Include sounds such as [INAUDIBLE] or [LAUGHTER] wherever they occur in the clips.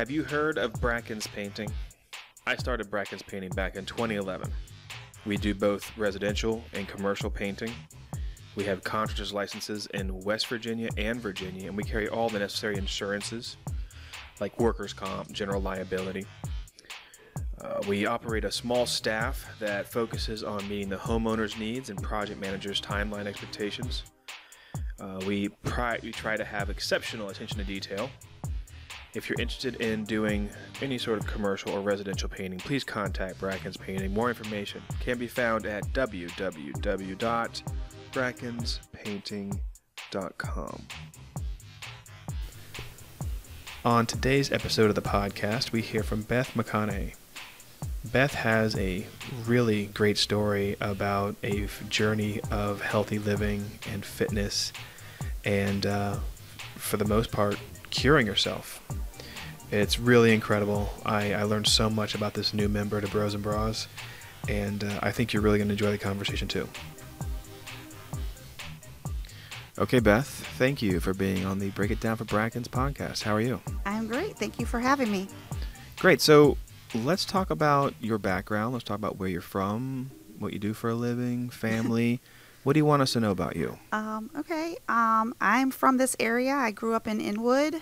Have you heard of Bracken's Painting? I started Bracken's Painting back in 2011. We do both residential and commercial painting. We have contractors licenses in West Virginia and Virginia, and we carry all the necessary insurances like workers' comp, general liability. Uh, we operate a small staff that focuses on meeting the homeowner's needs and project managers' timeline expectations. Uh, we, pri- we try to have exceptional attention to detail. If you're interested in doing any sort of commercial or residential painting, please contact Bracken's Painting. More information can be found at www.brackenspainting.com. On today's episode of the podcast, we hear from Beth McConaughey. Beth has a really great story about a journey of healthy living and fitness, and uh, for the most part, curing herself. It's really incredible. I, I learned so much about this new member to Bros and Bras, and uh, I think you're really going to enjoy the conversation too. Okay, Beth, thank you for being on the Break It Down for Brackens podcast. How are you? I'm great. Thank you for having me. Great. So let's talk about your background. Let's talk about where you're from, what you do for a living, family. [LAUGHS] what do you want us to know about you? Um, okay. Um, I'm from this area. I grew up in Inwood,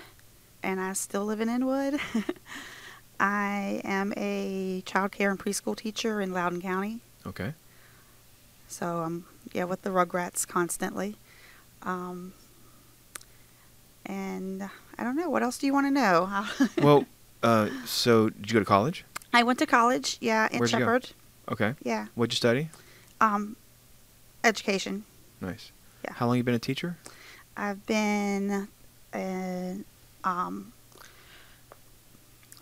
and I still live in Inwood. [LAUGHS] I am a child care and preschool teacher in Loudoun County. Okay. So I'm yeah with the Rugrats constantly. Um, and I don't know what else do you want to know. [LAUGHS] Well, uh, so did you go to college? I went to college. Yeah, in Where'd? Shepherd. Okay. Yeah. What'd you study? Um, education. Nice. Yeah. How long you been a teacher? I've been uh, um,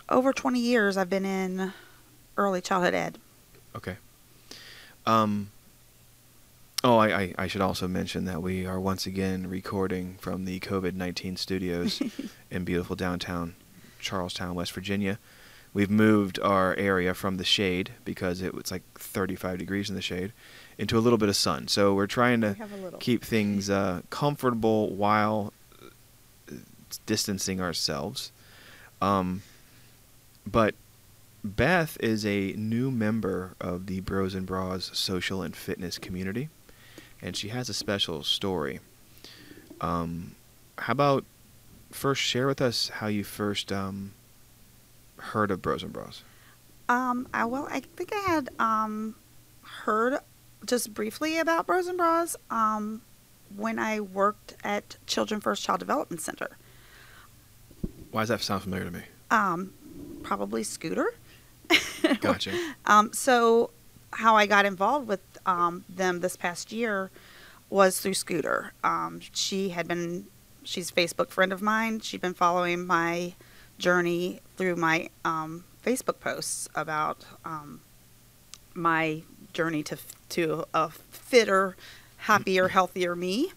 over 20 years. I've been in early childhood ed. Okay. Um. Oh, I, I, I should also mention that we are once again recording from the COVID 19 studios [LAUGHS] in beautiful downtown Charles Town, West Virginia. We've moved our area from the shade because it was like 35 degrees in the shade into a little bit of sun. So we're trying to We have a little. keep things uh, comfortable while uh, distancing ourselves. Um, but Beth is a new member of the Bros and Bras social and fitness community, and she has a special story. Um, how about first share with us how you first um, heard of Bros and Bras? Um, I, well, I think I had um, heard just briefly about Bros and Bras um, when I worked at Children First Child Development Center. Why does that sound familiar to me? Um, probably Scooter. [LAUGHS] Gotcha. Um, so, how I got involved with um, them this past year was through Scooter. Um, she had been, she's a Facebook friend of mine. She'd been following my journey through my um, Facebook posts about um, my journey to to a fitter, happier, healthier me.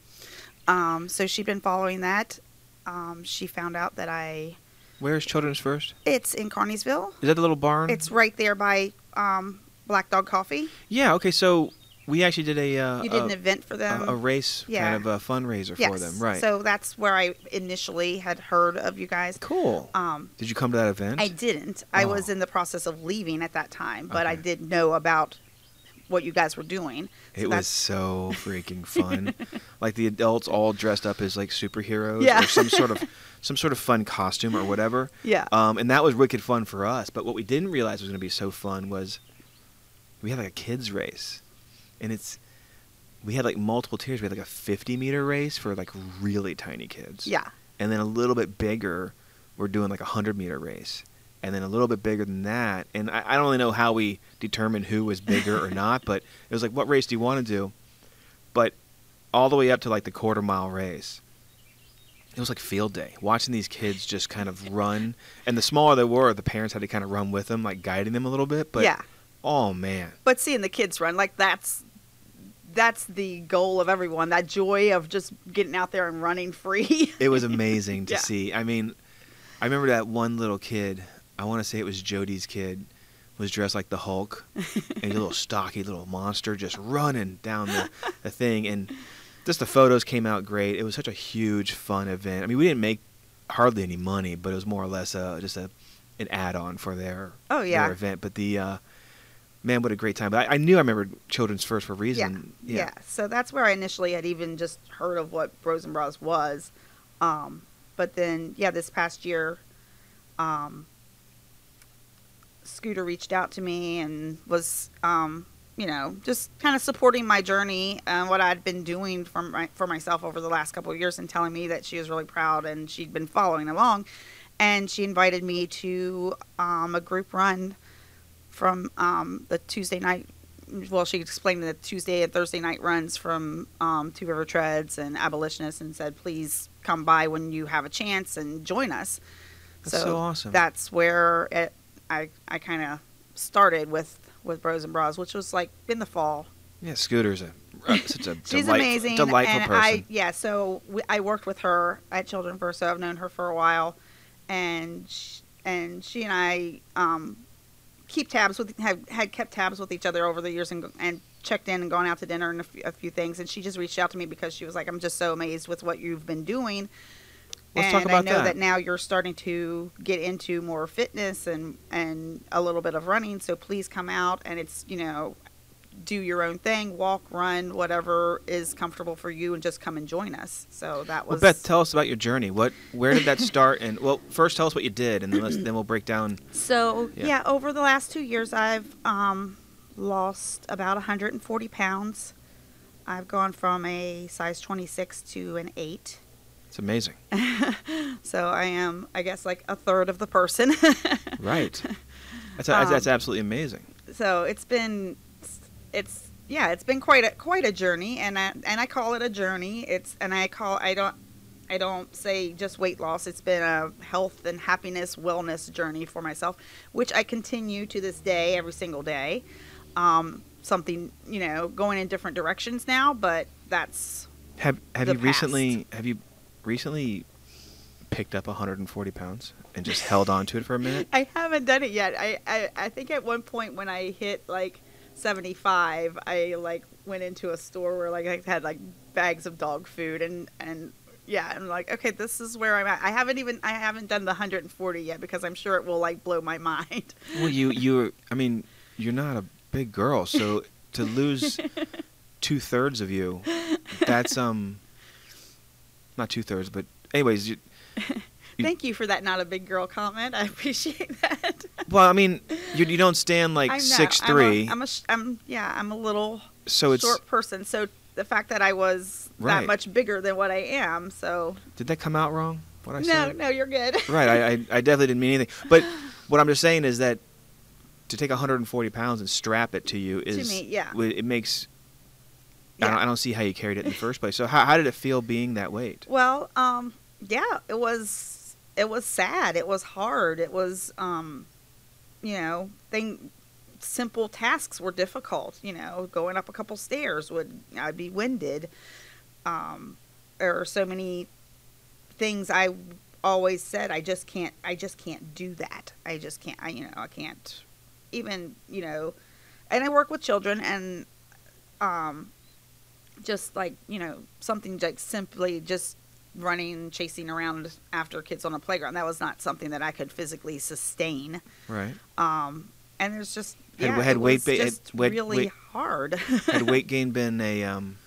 Um, so she'd been following that. Um, she found out that I. Where's Children's First? It's in Kearneysville. Is that the little barn? It's right there by um, Black Dog Coffee. yeah. Okay. So we actually did a uh, You did a, an event for them. a, a race yeah. kind of a fundraiser yes. for them, right? So that's where I initially had heard of you guys. cool. Um, Did you come to that event? I didn't. I was Oh. in the process of leaving at that time, but I did know about what you guys were doing. So It was so [LAUGHS] freaking fun. like the adults all dressed up as like superheroes Yeah. or some sort of some sort of fun costume or whatever. Yeah. Um, and that was wicked fun for us. But what we didn't realize was going to be so fun was we had like a kids race, and it's we had like multiple tiers. We had like a 50 meter race for like really tiny kids. yeah. And then a little bit bigger, we're doing like a 100 meter race. And then a little bit bigger than that. And I, I don't really know how we determined who was bigger or not, but it was like, what race do you want to do? But all the way up to like the quarter mile race, it was like field day. Watching these kids just kind of run. And the smaller they were, the parents had to kind of run with them, like guiding them a little bit. But yeah. oh, man. But seeing the kids run, like that's that's the goal of everyone. That joy of just getting out there and running free. it was [LAUGHS] amazing to Yeah. see. I mean, I remember that one little kid. I want to say it was Jody's kid. Was dressed like the Hulk, and he's a little [LAUGHS] stocky little monster just running down the, the thing, and just the photos came out great. It was such a huge, fun event. I mean, we didn't make hardly any money, but it was more or less a, just a an add-on for their Oh, yeah. their event. But the uh, man, what a great time! But I, I knew I remembered Children's First for a Yeah, reason. yeah. So that's where I initially had even just heard of what Bros and Bras was. Um, but then, yeah, this past year, um, Scooter reached out to me and was, um, you know, just kind of supporting my journey and what I'd been doing for my, for myself over the last couple of years, and telling me that she was really proud and she'd been following along, and she invited me to um, a group run from um, the Tuesday night. Well, she explained the Tuesday and Thursday night runs from um, Two River Treads and Abolitionists, and said, "Please come by when you have a chance and join us." That's so awesome. That's where it, I I kind of started with with Bros and Bras, which was like in the fall. yeah, Scooter's a such a [LAUGHS] She's delightful, amazing, delightful and person. I yeah. So we, I worked with her at Children First, so I've known her for a while, and sh and she and I um, keep tabs with have had kept tabs with each other over the years and and checked in and gone out to dinner and a few, a few things. And she just reached out to me because she was like, "I'm just so amazed with what you've been doing." Let's and talk about I know that. that now you're starting to get into more fitness and and a little bit of running. So please come out and it's you know do your own thing, walk, run, whatever is comfortable for you, and just come and join us. So that well, was Beth, tell us about your journey. What, where did that [LAUGHS] start? And well, first tell us what you did, and then let's, then we'll break down. So Yeah. yeah. over the last two years, I've um, lost about 140 pounds. I've gone from a size 26 to an eight. It's amazing, [LAUGHS] So I am, I guess, like a third of the person. [LAUGHS] right? That's that's, that's Um, absolutely amazing. so it's been, it's yeah, it's been quite a quite a journey, and I and I call it a journey. It's and I call I don't. I don't say just weight loss. It's been a health and happiness, wellness journey for myself, which I continue to this day, every single day. Um, something, you know, going in different directions now, but that's Have have you recently have you recently picked up 140 pounds and just held on to it for a minute? [LAUGHS] I haven't done it yet. I, I, I think at one point when I hit like 75, I like went into a store where like I had like bags of dog food and and yeah, I'm like, okay, this is where I'm at. I haven't even I haven't done the 140 yet because I'm sure it will like blow my [LAUGHS] mind. Well, you you I mean, you're not a big girl, so [LAUGHS] to lose two thirds of you, that's um, not two thirds, but anyways, you, [LAUGHS] You- Thank you for that not a big girl comment. I [LAUGHS] appreciate that. well, I mean, you you don't stand like I know, six I'm a- three, I'm a, sh- I'm yeah, I'm a little so it's short person. So the fact that I was Right. that much bigger than what I am, so did that come out wrong? What I no, said? no, no, you're good. [LAUGHS] Right, I, I I definitely didn't mean anything, but [SIGHS] what I'm just saying is that to take 140 pounds and strap it to you is to me, yeah. it makes. I, don't, I don't see how you carried it in the first place. So how, how did it feel being that weight? Well, um, yeah, it was it was sad. It was hard. It was um, you know, thing simple tasks were difficult, you know, going up a couple stairs would I'd be winded. Um there are so many things I always said I just can't I just can't do that. I just can't I you know, I can't even, you know, and I work with children and um just like you know something like simply just running chasing around after kids on a playground that was not something that i could physically sustain Right. um and there's just Had- yeah, had weight ba- had really weight- hard Had weight [LAUGHS] gain been a um,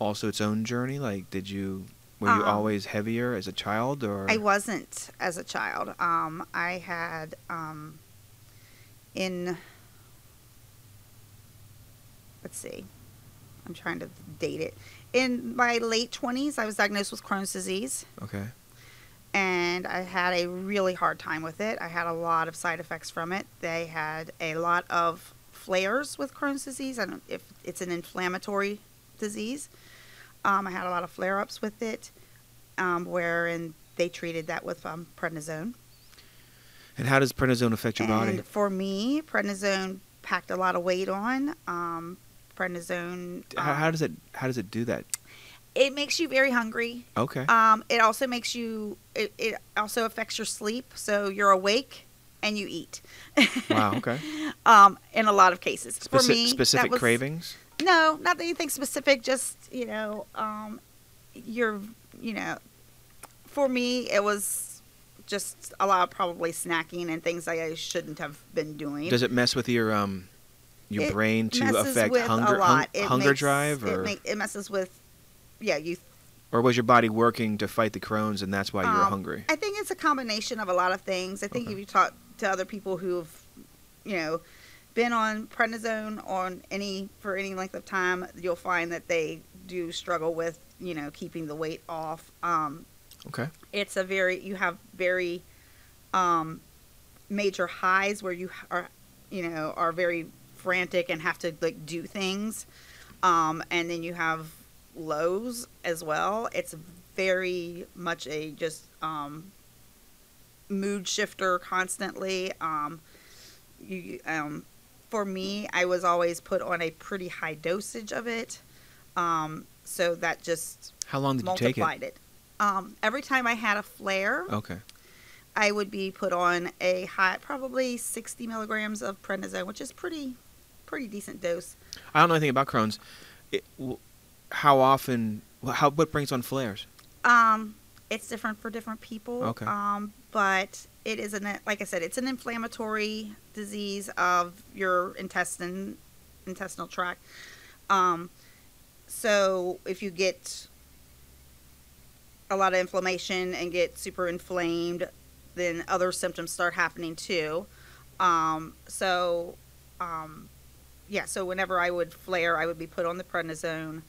also its own journey? Like, did you were you Um, always heavier as a child, or I wasn't as a child. Um, I had um, in let's see, I'm trying to date it. In my late 20s, I was diagnosed with Crohn's disease, okay? and I had a really hard time with it. I had a lot of side effects from it. They had a lot of flares with Crohn's disease. I don't if it's an inflammatory disease. Um, I had a lot of flare-ups with it, um, wherein they treated that with um, prednisone. And how does prednisone affect your body? For me, prednisone packed a lot of weight on. Um, prednisone. how, um, how does it how does it do that? it makes you very hungry. Okay. Um, it also makes you. It, it also affects your sleep, so you're awake and you eat. wow. [LAUGHS] Okay. um, in a lot of cases, for Speci- me, that specific was- cravings. No, not anything specific. Just you know, um, you're you know, for me, it was just a lot of probably snacking and things I shouldn't have been doing. Does it mess with your um your It brain to affect hunger lot. hun- It hunger makes- drive it, or make, it messes with yeah you or was your body working to fight the Crohn's and that's why you were Um, hungry? I think it's a combination of a lot of things. I think Okay. if you talk to other people who've, you know, been on prednisone on any for any length of time, you'll find that they do struggle with, you know, keeping the weight off. Um, Okay. it's a very you have very um, major highs where you are, you know, are very frantic and have to like do things, um, and then you have lows as well. It's very much a just um, mood shifter constantly. Um, you, um, for me, I was always put on a pretty high dosage of it, um, so that just How long did you take it? it. Um, every time I had a flare, Okay. I would be put on a high, probably 60 milligrams of prednisone, which is pretty, pretty decent dose. I don't know anything about Crohn's. It, how often? How what brings on flares? Um, it's different for different people. Okay. Um, but it is an, like I said, it's an inflammatory disease of your intestine, intestinal tract. Um, so if you get a lot of inflammation and get super inflamed, then other symptoms start happening too. Um, so, um, yeah, so whenever I would flare, I would be put on the prednisone.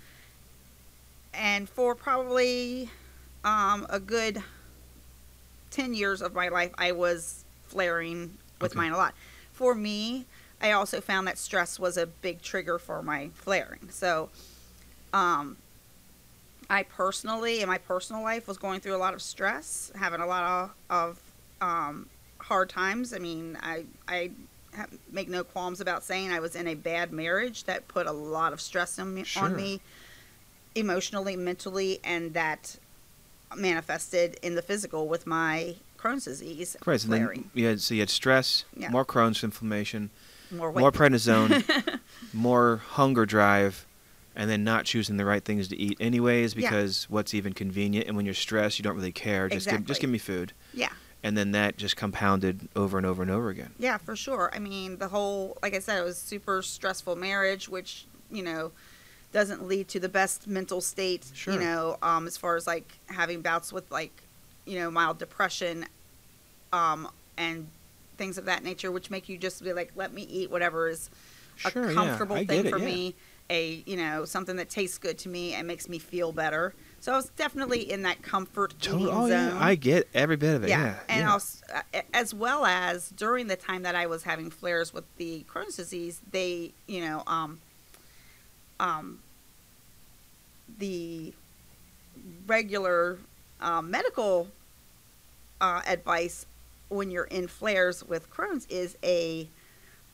And for probably um, a good 10 years of my life, I was flaring with Okay. mine a lot. For me, I also found that stress was a big trigger for my flaring. So, um, I personally, in my personal life, was going through a lot of stress, having a lot of, of um, hard times. I mean, I, I make no qualms about saying I was in a bad marriage that put a lot of stress on me, Sure. on me emotionally, mentally, and that manifested in the physical with my Crohn's disease Right. So flaring. then you had so you had stress, Yeah. more Crohn's inflammation, more weight. more prednisone, [LAUGHS] more hunger drive, and then not choosing the right things to eat anyways Yeah. because what's even convenient. And when you're stressed, you don't really care. Just give, just give me food. yeah. And then that just compounded over and over and over again. Yeah, for sure. I mean, the whole, like I said, it was super stressful marriage, which, you know, doesn't lead to the best mental state, Sure. you know, um, as far as like having bouts with like, you know, mild depression, um, and things of that nature, which make you just be like, let me eat whatever is a Sure, yeah, comfortable I thing it, for yeah. me, a, you know, something that tastes good to me and makes me feel better. So I was definitely in that comfort eating Oh zone yeah, I get every bit of it. Yeah. and yeah. also, uh, as well as during the time that I was having flares with the Crohn's disease, they, you know, um, um, the regular uh, medical uh, advice when you're in flares with Crohn's is a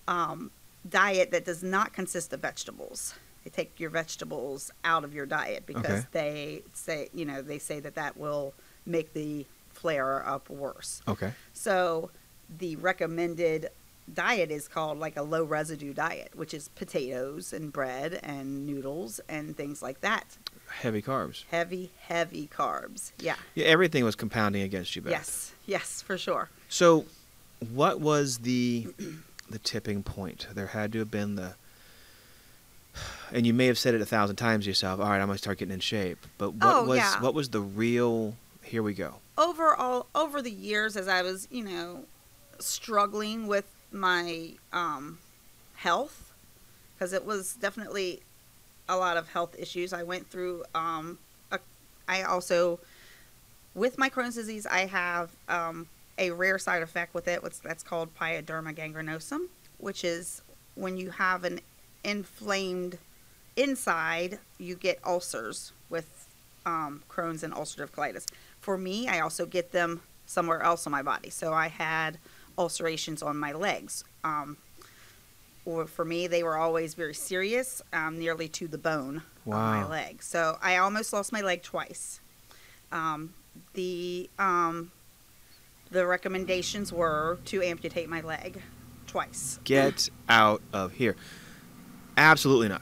um, diet that does not consist of vegetables. They take your vegetables out of your diet because Okay. they say, you know, they say that that will make the flare up worse. okay. So the recommended diet is called like a low residue diet, which is potatoes and bread and noodles and things like that. Heavy carbs. Heavy, heavy carbs. Yeah. Yeah, everything was compounding against you, Beth. Yes. Yes, for sure. So, what was the the tipping point? There had to have been the, and you may have said it a thousand times yourself. All right, I'm gonna start getting in shape. But what Oh, was yeah. what was the real? Here we go. overall over the years as I was, you know, struggling with my um, health because it was definitely a lot of health issues. I went through. Um, a, I also, with my Crohn's disease, I have um, a rare side effect with it. What's that's called pyoderma gangrenosum, which is when you have an inflamed inside, you get ulcers with um, Crohn's and ulcerative colitis. For me, I also get them somewhere else on my body. So I had ulcerations on my legs. Um, or for me, they were always very serious, um, nearly to the bone on my leg. So I almost lost my leg twice. Um, the um, the recommendations were to amputate my leg twice. Get out of here. Absolutely not.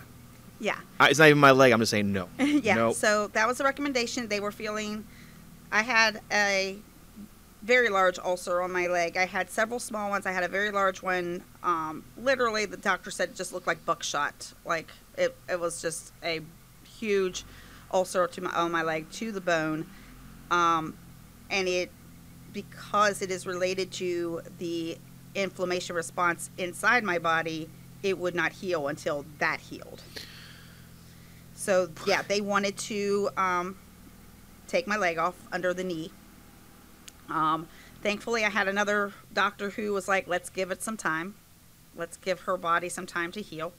Yeah. I, it's not even my leg. I'm just saying no. [LAUGHS] yeah. Nope. So that was the recommendation. They were feeling. I had a very large ulcer on my leg. I had several small ones. I had a very large one. Um, literally, the doctor said it just looked like buckshot. Like it, it was just a huge ulcer to my on my leg to the bone, um, and it because it is related to the inflammation response inside my body, it would not heal until that healed. So yeah, they wanted to um, take my leg off under the knee. Um, thankfully, I had another doctor who was like, "Let's give it some time. Let's give her body some time to heal."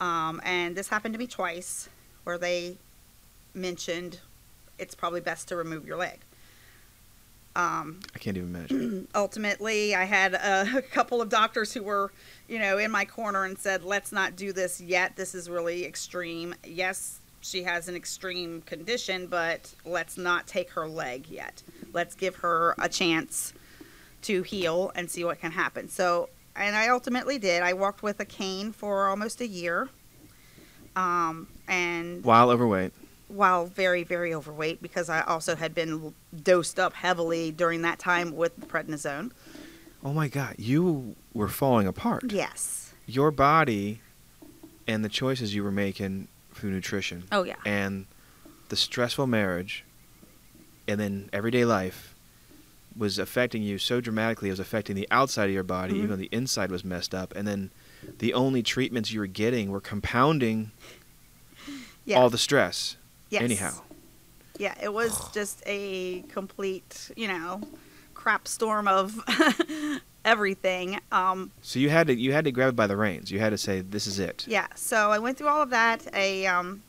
Um, and this happened to me twice, where they mentioned it's probably best to remove your leg. Um, I can't even imagine. [CLEARS THROAT] ultimately, I had a, [LAUGHS] a couple of doctors who were, you know, in my corner and said, "Let's not do this yet. This is really extreme. Yes, she has an extreme condition, but let's not take her leg yet. Let's give her a chance to heal and see what can happen." So, and I ultimately did. I walked with a cane for almost a year, um, and While overweight. While very very overweight because I also had been dosed up heavily during that time with the prednisone. Oh my God, you were falling apart. Yes. Your body and the choices you were making through nutrition Oh yeah. and the stressful marriage and then everyday life was affecting you so dramatically it was affecting the outside of your body Mhm. even though the inside was messed up and then the only treatments you were getting were compounding Yeah. all the stress yes. anyhow Yeah, it was just a complete, you know, crap storm of [LAUGHS] everything. Um, so you had to you had to grab it by the reins you had to say this is it yeah, so I went through all of that. I um,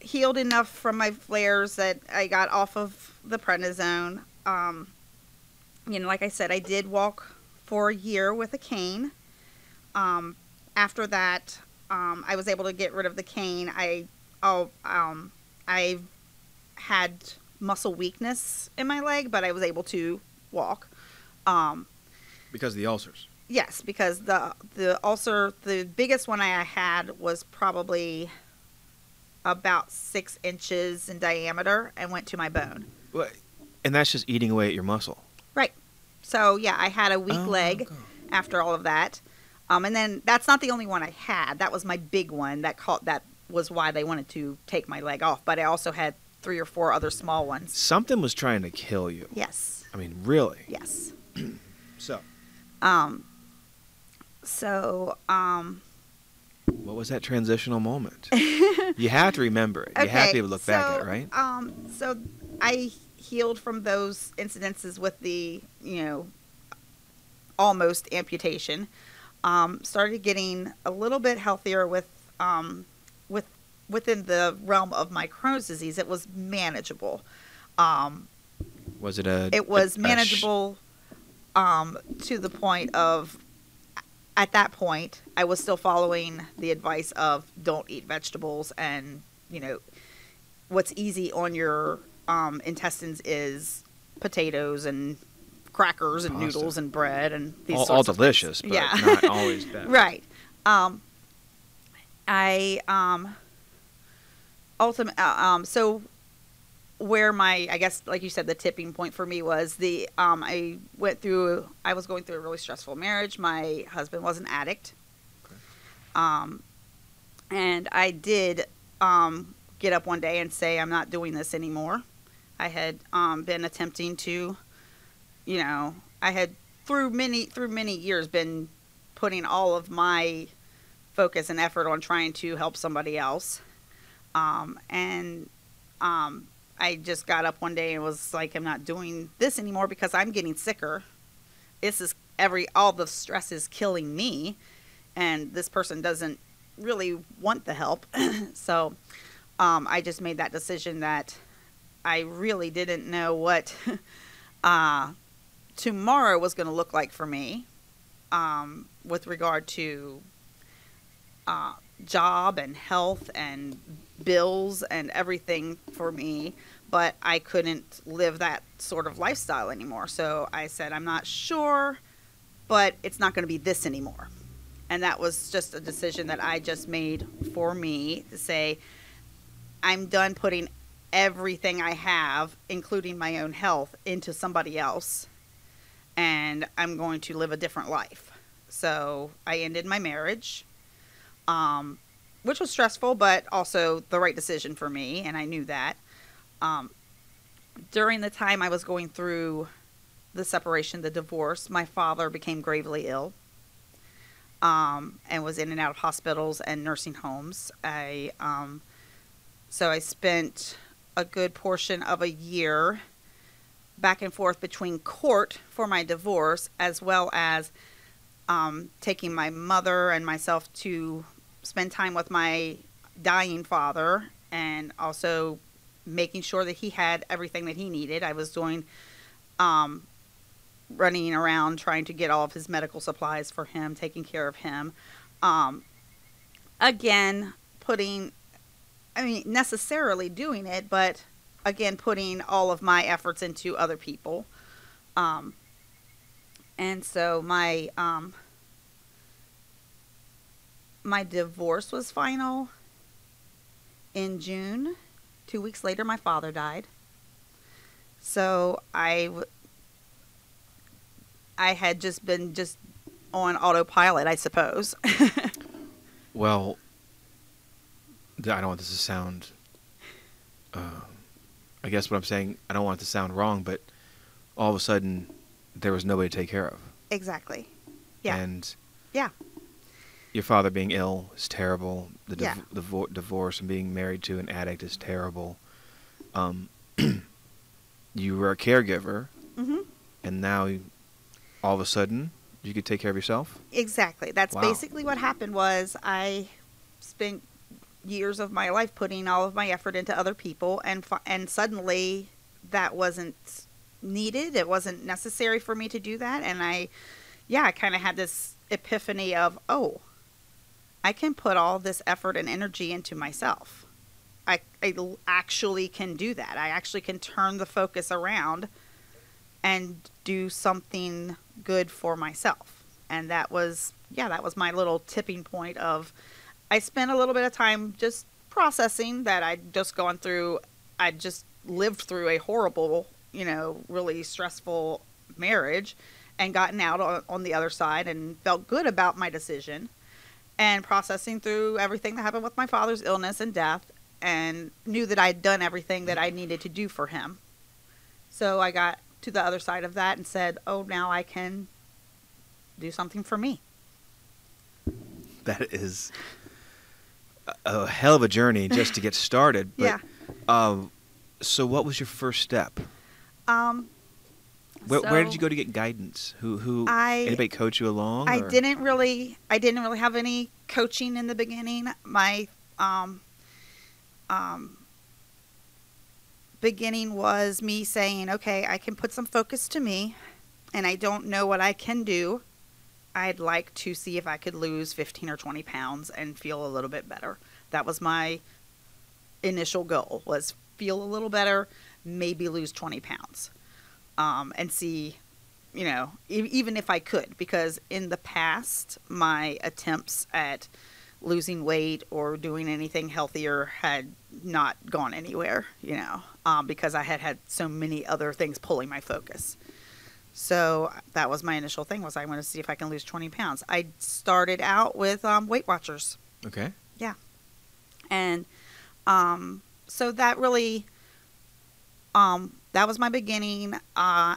healed enough from my flares that I got off of the prednisone. Um, you know, like I said, I did walk for a year with a cane. Um, after that, um, I was able to get rid of the cane. I oh um, I had muscle weakness in my leg, but I was able to walk. Um, because of the ulcers Yes, because the the ulcer, the biggest one I had was probably about six inches in diameter and went to my bone. Well, and that's just eating away at your muscle Right. So yeah, I had a weak Oh, leg after all of that, um, and then that's not the only one I had. That was my big one. That caught. That was why they wanted to take my leg off. But I also had three or four other small ones. something was trying to kill you Yes. i mean really Yes. [CLEARS THROAT] so Um. So um. what was that transitional moment [LAUGHS] you have to remember it you have to be able to look back at it so, right Um, so I healed from those incidences with the, you know, almost amputation. Um, started getting a little bit healthier with, um, with within the realm of my Crohn's disease. It was manageable. Um, was it a it was a- a sh- manageable um, to the point of at that point i was still following the advice of don't eat vegetables and you know what's easy on your um, intestines is potatoes and crackers and Pasta. noodles and bread and these all, sorts all of things. delicious, but yeah not always best. [LAUGHS] right um i um ultimate uh, um so where my i guess like you said the tipping point for me was the um i went through i was going through a really stressful marriage. My husband was an addict. Okay. um and i did um get up one day and say i'm not doing this anymore. I had um been attempting to you know i had through many through many years been putting all of my focus and effort on trying to help somebody else um and um I just got up one day and was like, I'm not doing this anymore because I'm getting sicker. This is every, all the stress is killing me. And this person doesn't really want the help. [CLEARS THROAT] so um, I just made that decision that I really didn't know what [LAUGHS] uh, tomorrow was going to look like for me um, with regard to uh, job and health and bills and everything for me, but I couldn't live that sort of lifestyle anymore. So I said, I'm not sure, but it's not going to be this anymore. And that was just a decision that I just made for me to say, I'm done putting everything I have, including my own health, into somebody else, and I'm going to live a different life. So I ended my marriage, um, which was stressful, but also the right decision for me, and I knew that. Um, during the time I was going through the separation, the divorce, my father became gravely ill um, and was in and out of hospitals and nursing homes. I um, so I spent a good portion of a year back and forth between court for my divorce as well as um, taking my mother and myself to spend time with my dying father and also making sure that he had everything that he needed. I was doing um, running around trying to get all of his medical supplies for him, taking care of him. Um, again, putting, I mean, necessarily doing it, but again, putting all of my efforts into other people. Um, and so my um, my divorce was final in June. Two weeks later, my father died. So I w- I had just been just on autopilot, I suppose. [LAUGHS] Well, I don't want this to sound. Uh, I guess what I'm saying, I don't want it to sound wrong, but all of a sudden, there was nobody to take care of. exactly. Yeah. And yeah. Your father being ill is terrible. The div- Yeah. divo- divorce and being married to an addict is terrible. Um, [CLEARS THROAT] you were a caregiver, hmm and now you, all of a sudden you could take care of yourself. Exactly. That's Wow. basically what happened was I spent years of my life putting all of my effort into other people and fi- and suddenly that wasn't needed. It wasn't necessary for me to do that and I yeah, I kind of had this epiphany of, "Oh, I can put all this effort and energy into myself. I, I actually can do that. I actually can turn the focus around and do something good for myself. And that was, yeah, that was my little tipping point of I spent a little bit of time just processing that I'd just gone through, I'd just lived through a horrible, you know, really stressful marriage and gotten out on, on the other side and felt good about my decision and processing through everything that happened with my father's illness and death and knew that I'd done everything that I needed to do for him. So I got to the other side of that and said, "Oh, now I can do something for me." That is a, a hell of a journey just to get started. But, [LAUGHS] Yeah. Um, so, what was your first step? Um, Where, where did you go to get guidance? Who who I- anybody coach you along? I or- didn't really I didn't really have any coaching in the beginning. My um um beginning was me saying, "Okay, I can put some focus to me and I don't know what I can do. I'd like to see if I could lose 15 or 20 pounds and feel a little bit better." That was my initial goal was feel a little better, maybe lose 20 pounds. Um, and see you know, e- even if I could, because in the past, my attempts at losing weight or doing anything healthier had not gone anywhere, you know, um, because I had had so many other things pulling my focus. So that was my initial thing was I want to see if I can lose 20 pounds. I started out with um, Weight Watchers Okay. Yeah. And um, so that really um, that was my beginning uh,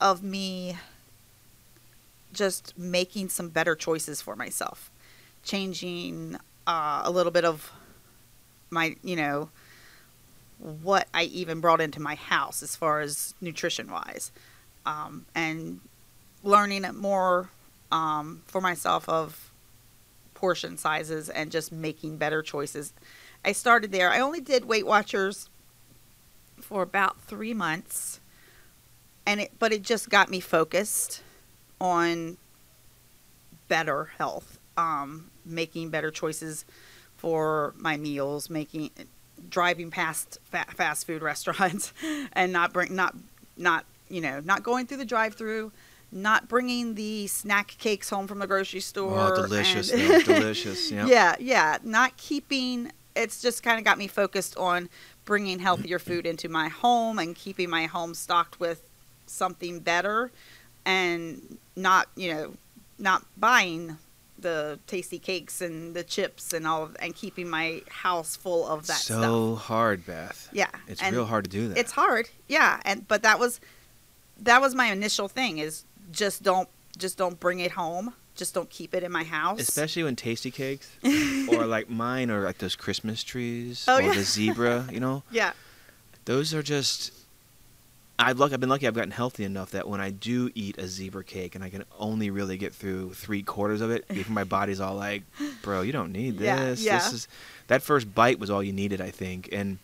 of me just making some better choices for myself changing uh, a little bit of my you know what i even brought into my house as far as nutrition wise um, and learning it more um, for myself of portion sizes and just making better choices. I started there. I only did Weight Watchers for about three months, and it but it just got me focused on better health, um, making better choices for my meals, making driving past fa- fast food [LAUGHS] restaurants, and not bring not not you know not going through the drive-through. Not bringing the snack cakes home from the grocery store. Oh, delicious! and- delicious. [LAUGHS] Yeah. yeah, yeah. Not keeping. It's just kind of got me focused on bringing healthier food into my home and keeping my home stocked with something better and not, you know, not buying the Tastykakes and the chips and all of and keeping my house full of that so stuff. hard, Beth. Yeah. It's and real hard to do that. It's hard. Yeah, and but that was that was my initial thing is just don't just don't bring it home. Just don't keep it in my house. Especially when Tastykakes, [LAUGHS] or like mine, or like those Christmas trees, Oh, or yeah. the zebra. You know, [LAUGHS] yeah. those are just. I've luck. I've been lucky. I've gotten healthy enough that when I do eat a zebra cake, and I can only really get through three quarters of it, [LAUGHS] before my body's all like, "Bro, you don't need this. yeah. This is that first bite was all you needed, I think." And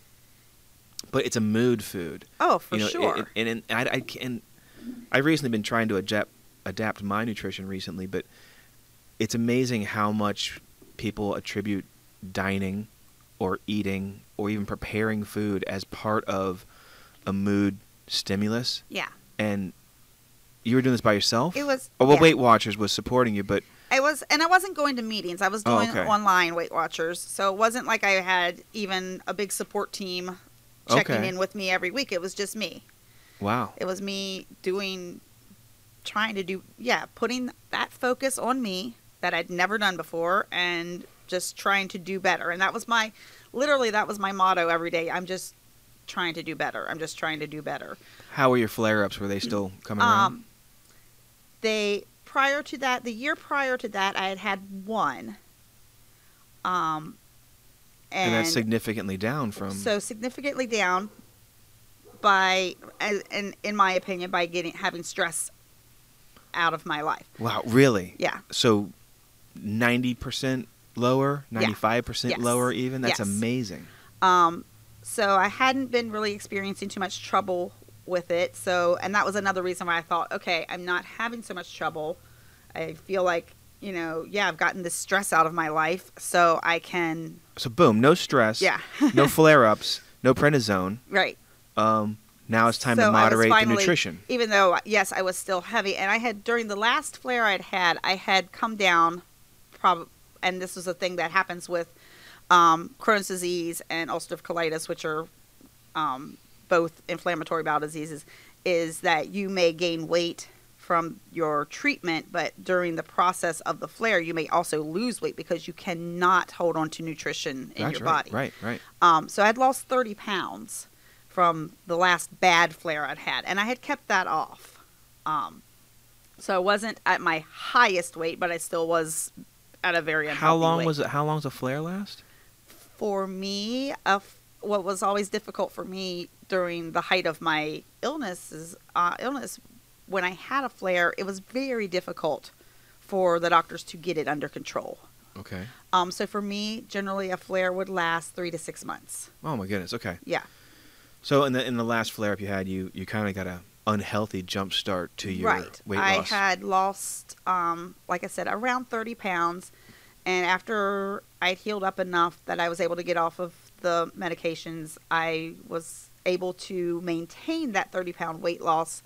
but it's a mood food. Oh, for you know, sure. And, and, and I, I can. I've recently been trying to adapt adapt my nutrition recently, but it's amazing how much people attribute dining or eating or even preparing food as part of a mood stimulus. yeah. And you were doing this by yourself? It was- Oh, well, yeah. Weight Watchers was supporting you, but I was, and I wasn't going to meetings. I was Oh, doing okay. online Weight Watchers, so it wasn't like I had even a big support team checking Okay. in with me every week. It was just me. wow. It was me doing, trying to do, yeah, putting that focus on me that I'd never done before, and just trying to do better. And that was my, literally, that was my motto every day. I'm just trying to do better. I'm just trying to do better. How were your flare ups? Were they still coming around? Um, they prior to that, the year prior to that, I had had one. Um, And, and, that's significantly down from. so significantly down by, and in my opinion, by getting having stress out of my life. wow, really? Yeah, So 90% lower, 95% Yes. lower, even? That's Yes. amazing. Um, so I hadn't been really experiencing too much trouble with it. So, and that was another reason why I thought, okay, I'm not having so much trouble. I feel like, you know, yeah, I've gotten this stress out of my life, so I can, So, boom, no stress, yeah, no [LAUGHS] flare ups, no prednisone. right. Um, now it's time So to moderate the nutrition. Even though, yes, I was still heavy, and I had during the last flare I'd had, I had come down, prob, and this was a thing that happens with um, Crohn's disease and ulcerative colitis, which are um, both inflammatory bowel diseases, is that you may gain weight from your treatment, but during the process of the flare, you may also lose weight because you cannot hold on to nutrition in That's your right, body. Right, right. Um, so I'd lost 30 pounds from the last bad flare I'd had, and I had kept that off. Um, so I wasn't at my highest weight, but I still was at a very unhealthy How long weight. was it? How long does a flare last? For me, a f- what was always difficult for me during the height of my illness is uh, illness. When I had a flare, it was very difficult for the doctors to get it under control. Okay. Um, so for me, generally, a flare would last three to six months. Oh my goodness. Okay. Yeah. So in the in the last flare up you had, you you kind of got a unhealthy jump start to your right. weight I loss. I had lost, um, like I said, around 30 pounds. And after I'd healed up enough that I was able to get off of the medications, I was able to maintain that 30 pound weight loss.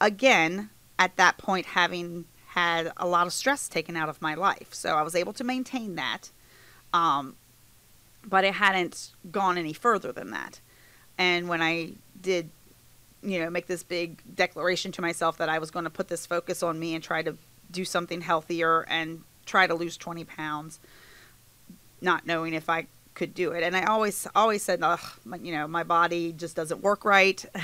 Again, at that point, having had a lot of stress taken out of my life. So I was able to maintain that. Um, but it hadn't gone any further than that. And when I did you know, make this big declaration to myself that I was going to put this focus on me and try to do something healthier and try to lose 20 pounds, not knowing if I could do it. And I always, always said, Ugh, my, you know, my body just doesn't work right. [LAUGHS]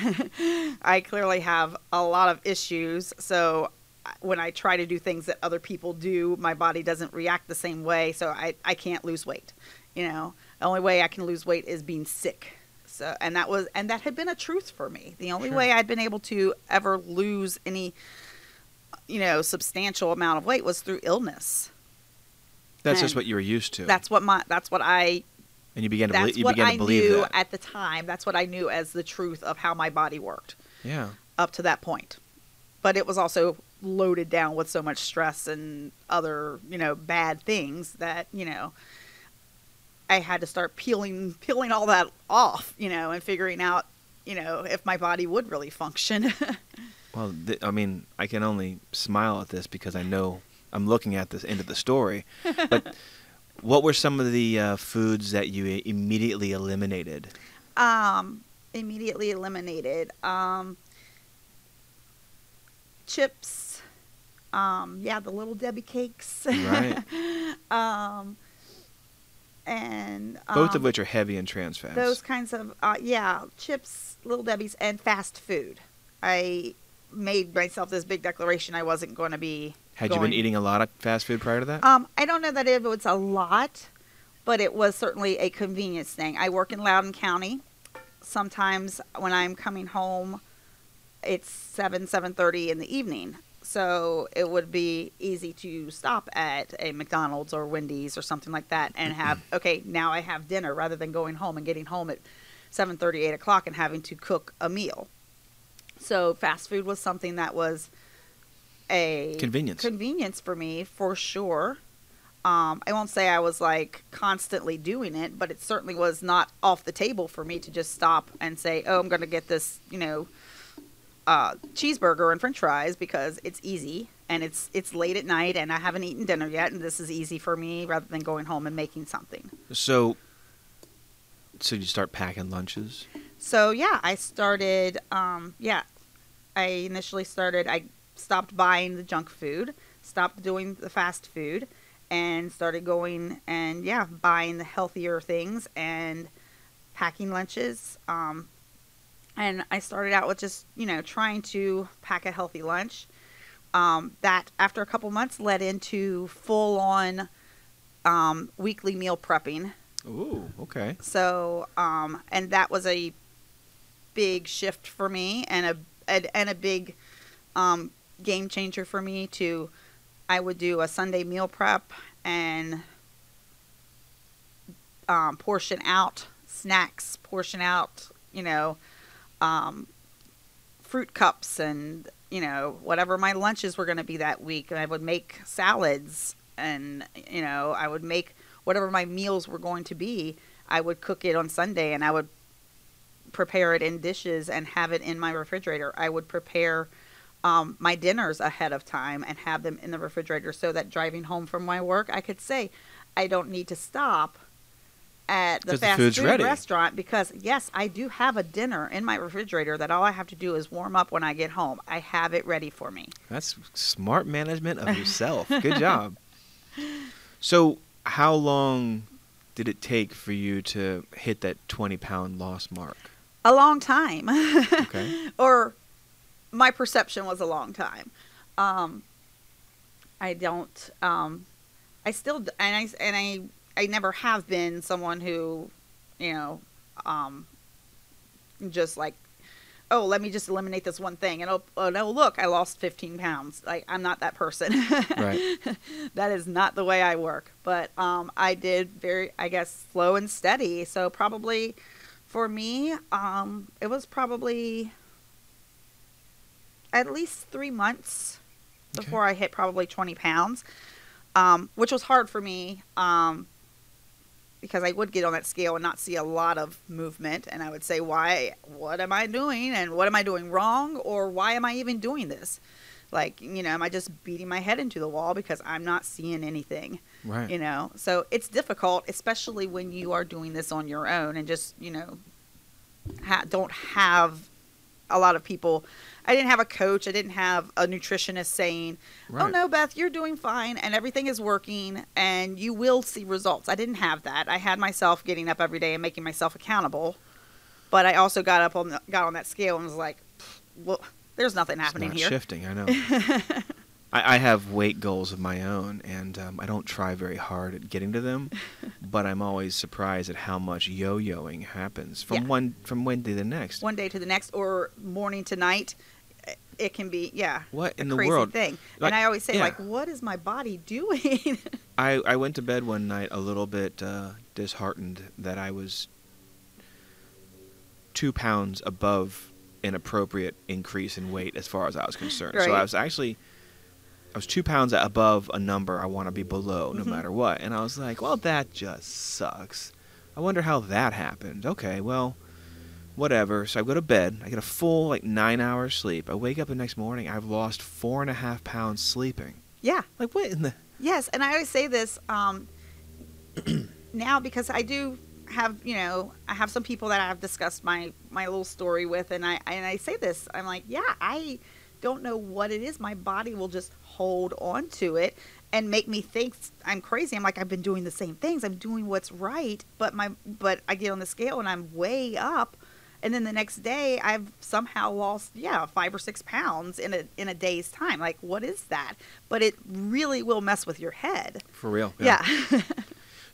I clearly have a lot of issues. So when I try to do things that other people do, my body doesn't react the same way. So I, I can't lose weight. You know, the only way I can lose weight is being sick. So, and that was, and that had been a truth for me. The only Sure. way I'd been able to ever lose any, you know, substantial amount of weight was through illness. That's just what you were used to. That's what my, that's what I, and you began to that's belie- what I believe knew that. at the time. That's what I knew as the truth of how my body worked yeah. up to that point. But it was also loaded down with so much stress and other, you know, bad things that, you know, I had to start peeling peeling all that off, you know, and figuring out, you know, if my body would really function. [LAUGHS] Well, th- I mean, I can only smile at this because I know I'm looking at this end of the story. [LAUGHS] But what were some of the uh, foods that you immediately eliminated? Um, immediately eliminated. Um, chips. Um, yeah, the little Debbie cakes. Right. [LAUGHS] um, and Both of um, which are heavy in trans fats. those kinds of uh, yeah chips little debbie's and fast food i made myself this big declaration i wasn't going to be Had you been eating a lot of fast food prior to that? um i don't know that it was a lot but it was certainly a convenience thing i work in loudoun county sometimes when i'm coming home it's 7 7.30 in the evening so it would be easy to stop at a mcdonald's or wendy's or something like that and have okay now i have dinner rather than going home and getting home at 7.30 8 o'clock and having to cook a meal. So fast food was something that was a Convenience. convenience for me for sure. Um, I won't say I was like constantly doing it, but it certainly was not off the table for me to just stop and say, "Oh, I'm going to get this," you know, uh, cheeseburger and French fries because it's easy and it's it's late at night and I haven't eaten dinner yet, and this is easy for me rather than going home and making something. so, so you start packing lunches. So yeah, I started. Um, yeah, I initially started. I stopped buying the junk food, stopped doing the fast food, and started going and yeah, buying the healthier things and packing lunches. Um, and I started out with just you know trying to pack a healthy lunch. Um, that after a couple months led into full on um, weekly meal prepping. Ooh, okay. So, um, and that was a big shift for me and a and, and a big um, game changer for me. To I would do a Sunday meal prep and um, portion out snacks, portion out, you know, um, fruit cups and you know whatever my lunches were going to be that week. And I would make salads and you know I would make whatever my meals were going to be. I would cook it on Sunday and I would prepare it in dishes and have it in my refrigerator. I would prepare um, my dinners ahead of time and have them in the refrigerator so that driving home from my work, I could say, I don't need to stop at the fast food's food ready. restaurant because, yes, I do have a dinner in my refrigerator that all I have to do is warm up when I get home. I have it ready for me. That's smart management of yourself. [LAUGHS] Good job. So, how long did it take for you to hit that 20 pound loss mark? A long time. Okay. [LAUGHS] or my perception was a long time. Um, I don't. Um, I still and I and I I never have been someone who, you know, um, just like, oh, let me just eliminate this one thing, and oh, oh no, look, I lost fifteen pounds. Like I'm not that person. [LAUGHS] Right. that is not the way I work. But um, I did very, I guess, slow and steady. So probably for me, um, it was probably at least three months Okay. before I hit probably 20 pounds, um, which was hard for me um, because I would get on that scale and not see a lot of movement. And I would say, why, what am I doing? And what am I doing wrong? Or why am I even doing this? Like, you know, am I just beating my head into the wall because I'm not seeing anything? Right. you know so it's difficult especially when you are doing this on your own and just you know ha- don't have a lot of people. I didn't have a coach. I didn't have a nutritionist saying oh no beth you're doing fine and everything is working and you will see results. I didn't have that. I had myself getting up every day and making myself accountable but i also got up on the, got on that scale and was like well there's nothing happening here. shifting, I know. [LAUGHS] I, I have weight goals of my own, and um, I don't try very hard at getting to them. [LAUGHS] but I'm always surprised at how much yo-yoing happens from Yeah. one from one day to the next. one day to the next or morning to night it can be yeah What a in the crazy world? thing Like, and i always say yeah. like what is my body doing [LAUGHS] I, I went to bed one night a little bit uh, disheartened that I was two pounds above an appropriate increase in weight as far as I was concerned. So I was actually I was two pounds above a number I want to be below no Mhm. matter what. And I was like, well, that just sucks. I wonder how that happened. Okay, well, whatever. So I go to bed. I get a full like nine hours sleep. I wake up the next morning. I've lost four and a half pounds sleeping. yeah Like what in the yes and i always say this um [CLEARS THROAT] now because i do have you know I have some people that I've discussed my my little story with, and I and I say this. I'm like, yeah, I don't know what it is. My body will just hold on to it and make me think I'm crazy. I'm like I've been doing the same things. I'm doing what's right, but my but I get on the scale and I'm way up, and then the next day I've somehow lost yeah five or six pounds in a in a day's time. Like what is that? But it really will mess with your head. For real. Yeah. [LAUGHS]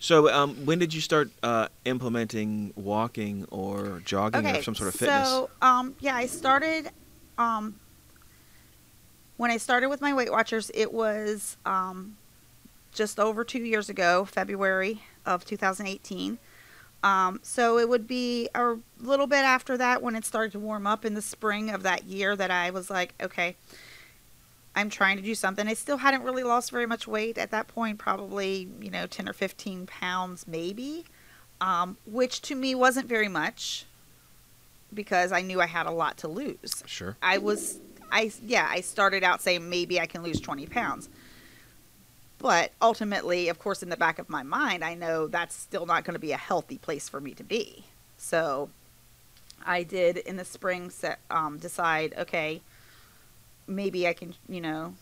So, um, when did you start uh, implementing walking or jogging or some sort of fitness? So, um, yeah, I started. Um, when I started with my Weight Watchers, it was um, just over two years ago, February of 2018. Um, so it would be a little bit after that when it started to warm up in the spring of that year that I was like, okay, I'm trying to do something. I still hadn't really lost very much weight at that point, probably, you know, 10 or 15 pounds maybe, um, which to me wasn't very much because I knew I had a lot to lose. Sure. I was, I, yeah, I started out saying maybe I can lose 20 pounds. But ultimately, of course, in the back of my mind, I know that's still not going to be a healthy place for me to be. So I did in the spring set, um, decide, okay, maybe I can, you know,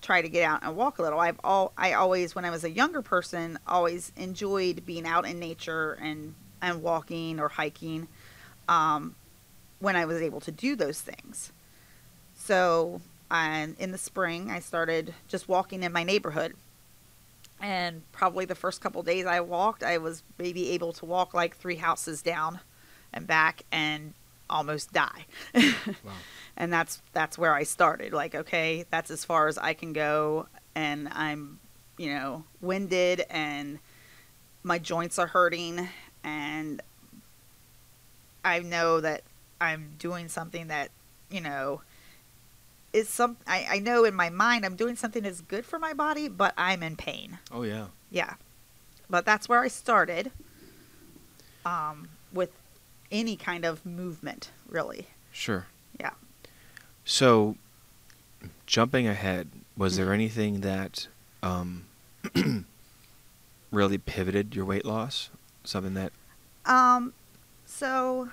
try to get out and walk a little. I've all I always when I was a younger person always enjoyed being out in nature and and walking or hiking um, when I was able to do those things. So, in the spring I started just walking in my neighborhood. And probably the first couple days I walked, I was maybe able to walk like three houses down and back and almost die. [LAUGHS] Wow. and that's that's where I started. Like, okay, that's as far as I can go, and I'm, you know, winded, and my joints are hurting, and I know that I'm doing something that, you know, is some. I, I know in my mind I'm doing something that's good for my body, but I'm in pain. Oh yeah. Yeah, but that's where I started. Um, with any kind of movement, really. Sure. Yeah. So, jumping ahead, was Mm-hmm. there anything that um, [CLEARS THROAT] really pivoted your weight loss? Something that Um, so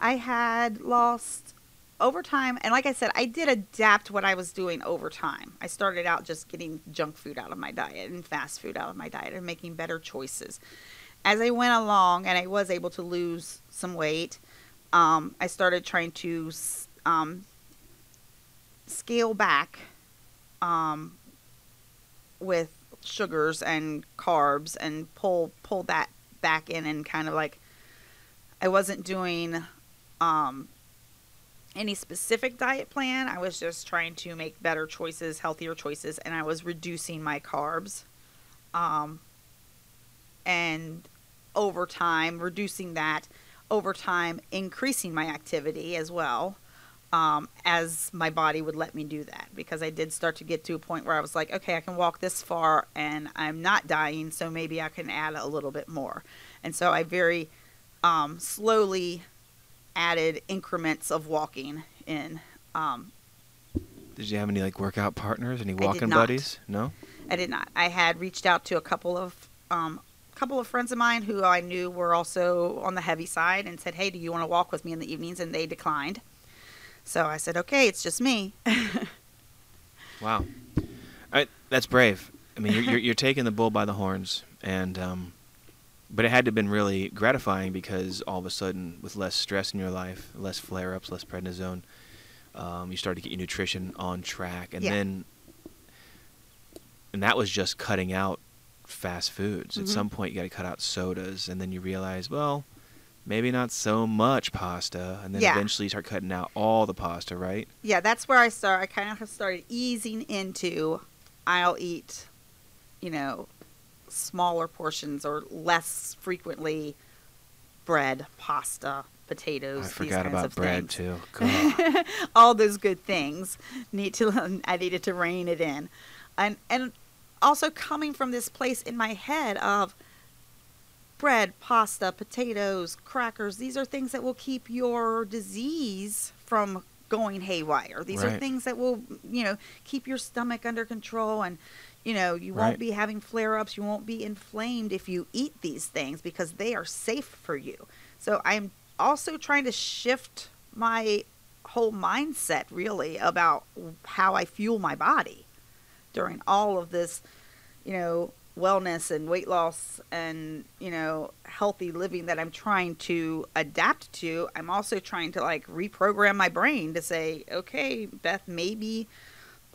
I had lost over time, and like I said, I did adapt what I was doing over time. I started out just getting junk food out of my diet and fast food out of my diet and making better choices. As I went along, and I was able to lose some weight, um, I started trying to um, scale back um, with sugars and carbs and pull pull that back in and kind of like I wasn't doing um, any specific diet plan. I was just trying to make better choices, healthier choices, and I was reducing my carbs. Um, and over time, reducing that, over time, increasing my activity as well. Um, as my body would let me do that because I did start to get to a point where I was like, okay, I can walk this far and I'm not dying, so maybe I can add a little bit more. And so I very um, slowly added increments of walking in. Um, did you have any like workout partners, any walking buddies? No. I did not. I had reached out to a couple of um, couple of friends of mine who I knew were also on the heavy side and said, "Hey, do you want to walk with me in the evenings?" And they declined. So I said, "Okay, it's just me." [LAUGHS] Wow. I, that's brave. I mean, you're, you're, you're taking the bull by the horns, and um, but it had to have been really gratifying because all of a sudden, with less stress in your life, less flare-ups, less prednisone, um, you started to get your nutrition on track, and Yeah. then, and that was just cutting out fast foods. At Mhm. some point, you got to cut out sodas, and then you realize, well, maybe not so much pasta, and then Yeah. eventually you start cutting out all the pasta, right? yeah, that's where I start. I kind of have started easing into. I'll eat, you know, smaller portions or less frequently bread, pasta, potatoes. I forgot about bread things. too. [LAUGHS] All those good things need to [LAUGHS] I needed to rein it in. And and also coming from this place in my head of bread, pasta, potatoes, crackers, these are things that will keep your disease from going haywire. These are things that will, you know, keep your stomach under control and You know, you Right. won't be having flare ups. You won't be inflamed if you eat these things because they are safe for you. So I'm also trying to shift my whole mindset really about how I fuel my body during all of this, you know, wellness and weight loss and, you know, healthy living that I'm trying to adapt to. I'm also trying to like reprogram my brain to say, okay, Beth, maybe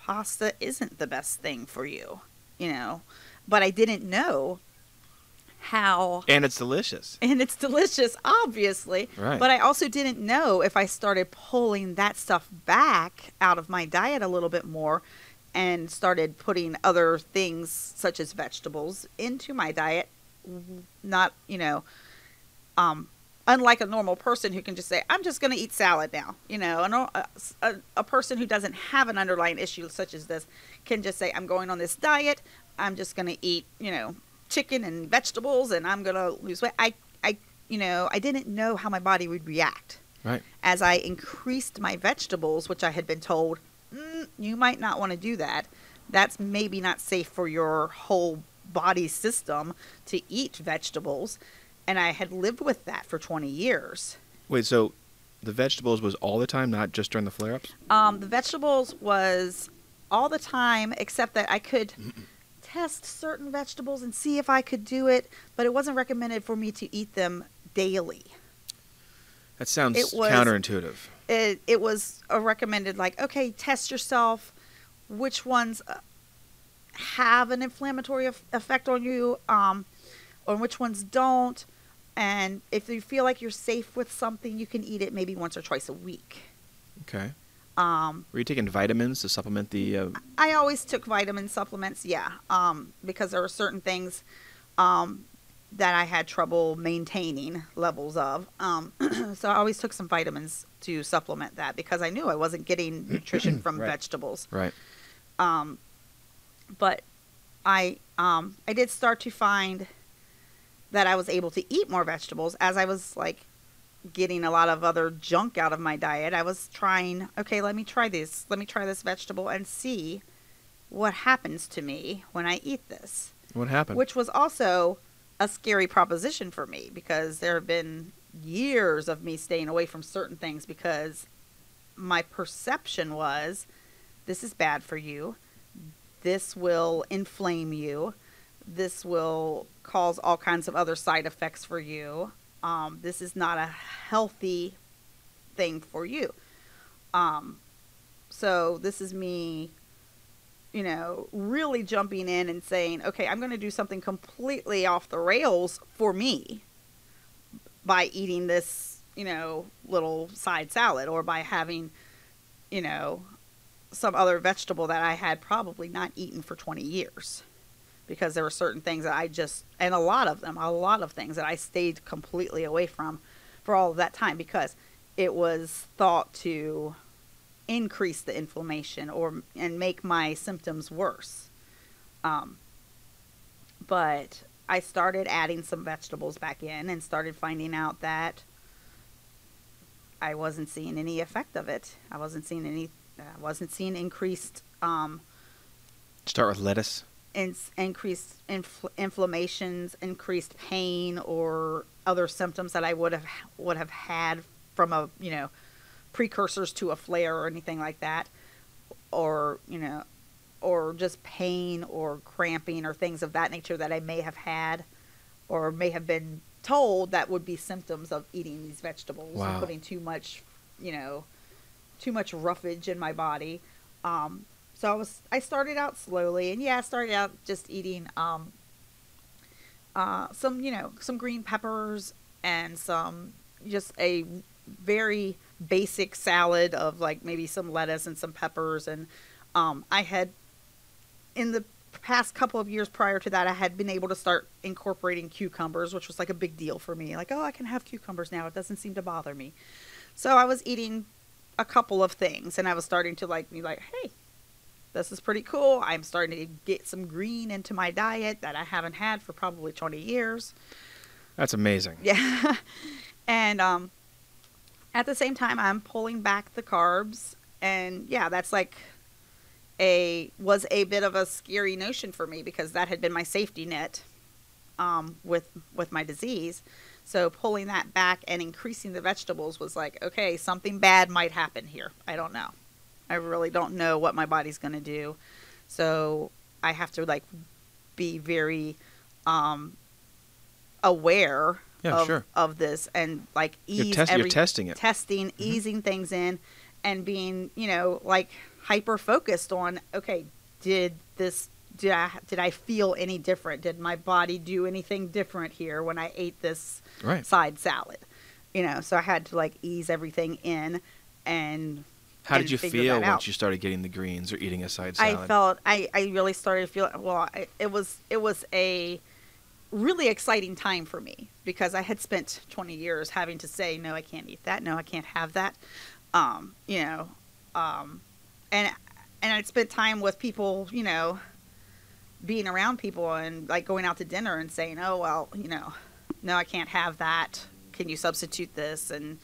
pasta isn't the best thing for you, you know. But I didn't know how And it's delicious. [LAUGHS] and it's delicious, obviously. Right. But I also didn't know if I started pulling that stuff back out of my diet a little bit more and started putting other things such as vegetables into my diet, not, you know, um, unlike a normal person who can just say, I'm just going to eat salad now. You know, an, a, a, a person who doesn't have an underlying issue such as this can just say, I'm going on this diet. I'm just going to eat, you know, chicken and vegetables and I'm going to lose weight. I, I, you know, I didn't know how my body would react Right. as I increased my vegetables, which I had been told, mm, you might not want to do that. That's maybe not safe for your whole body system to eat vegetables. And I had lived with that for 20 years. Wait, so the vegetables was all the time, not just during the flare ups? Um, the vegetables was all the time, except that I could [CLEARS THROAT] test certain vegetables and see if I could do it, but it wasn't recommended for me to eat them daily. That sounds It was- counterintuitive. it, it was a recommended like okay test yourself which ones uh, have an inflammatory effect on you um, or which ones don't and if you feel like you're safe with something you can eat it maybe once or twice a week Okay. um, Were you taking vitamins to supplement the? Uh, I always took vitamin supplements, yeah, um, because there were certain things um, that I had trouble maintaining levels of. Um, [CLEARS THROAT] so I always took some vitamins to supplement that because I knew I wasn't getting [CLEARS THROAT] nutrition from Right. vegetables. right. Um, but I um, I did start to find that I was able to eat more vegetables as I was like getting a lot of other junk out of my diet. I was trying, okay, let me try this. Let me try this vegetable and see what happens to me when I eat this. What happened? Which was also a scary proposition for me because there have been years of me staying away from certain things because my perception was this is bad for you. This will inflame you. This will cause all kinds of other side effects for you. Um, this is not a healthy thing for you. Um, so this is me, you know, really jumping in and saying, okay, I'm going to do something completely off the rails for me by eating this, you know, little side salad or by having, you know, some other vegetable that I had probably not eaten for 20 years because there were certain things that I just, and a lot of them, a lot of things that I stayed completely away from for all of that time because it was thought to increase the inflammation or and make my symptoms worse. Um, but I started adding some vegetables back in and started finding out that I wasn't seeing any effect of it. I wasn't seeing any. I wasn't seeing increased um, Start with lettuce. In, increased infl- inflammations, increased pain, or other symptoms that I would have would have had from a you know precursors to a flare or anything like that, or you know, or just pain or cramping or things of that nature that I may have had, or may have been told that would be symptoms of eating these vegetables Wow. and putting too much, you know, too much roughage in my body. Um, so I was I started out slowly, and yeah, I started out just eating um, uh, some you know some green peppers and some just a very basic salad of like maybe some lettuce and some peppers, and um, I had in the past couple of years prior to that, I had been able to start incorporating cucumbers, which was like a big deal for me. Like, oh, I can have cucumbers now; it doesn't seem to bother me. So I was eating a couple of things, and I was starting to like be like, hey, this is pretty cool. I'm starting to get some green into my diet that I haven't had for probably 20 years. That's amazing. Yeah. [LAUGHS] and um, at the same time, I'm pulling back the carbs. And yeah, that's like a was a bit of a scary notion for me because that had been my safety net um, with with my disease. So pulling that back and increasing the vegetables was like, okay, something bad might happen here. I don't know. I really don't know what my body's going to do. So I have to like be very um, aware Yeah, of, sure. of this and like You're, ease test- you're every testing it. testing, easing things in, and being you know like hyper focused on okay, did this did I did I feel any different? Did my body do anything different here when I ate this Right. side salad? You know, so I had to like ease everything in and How did you feel once you started getting the greens or eating a side salad? I felt I, I really started to feel well. I, it was it was a really exciting time for me because I had spent 20 years having to say no, I can't eat that. No, I can't have that. Um, you know, um, and and I'd spent time with people. You know, being around people and like going out to dinner and saying, oh well, you know, no, I can't have that. Can you substitute this? And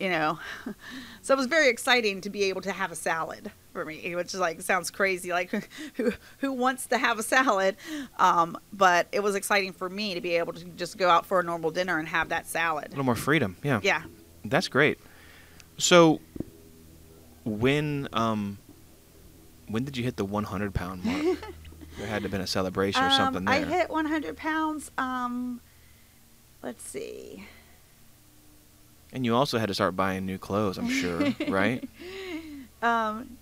you know, [LAUGHS] so it was very exciting to be able to have a salad for me, which is like sounds crazy. Like [LAUGHS] who who wants to have a salad? Um, but it was exciting for me to be able to just go out for a normal dinner and have that salad. a little more freedom. Yeah. Yeah. That's great. So, when um, when did you hit the 100 pound mark? [LAUGHS] there had to have been a celebration or Um, something there. I hit 100 pounds. Um, let's see. And you also had to start buying new clothes, I'm sure, [LAUGHS] right? Um,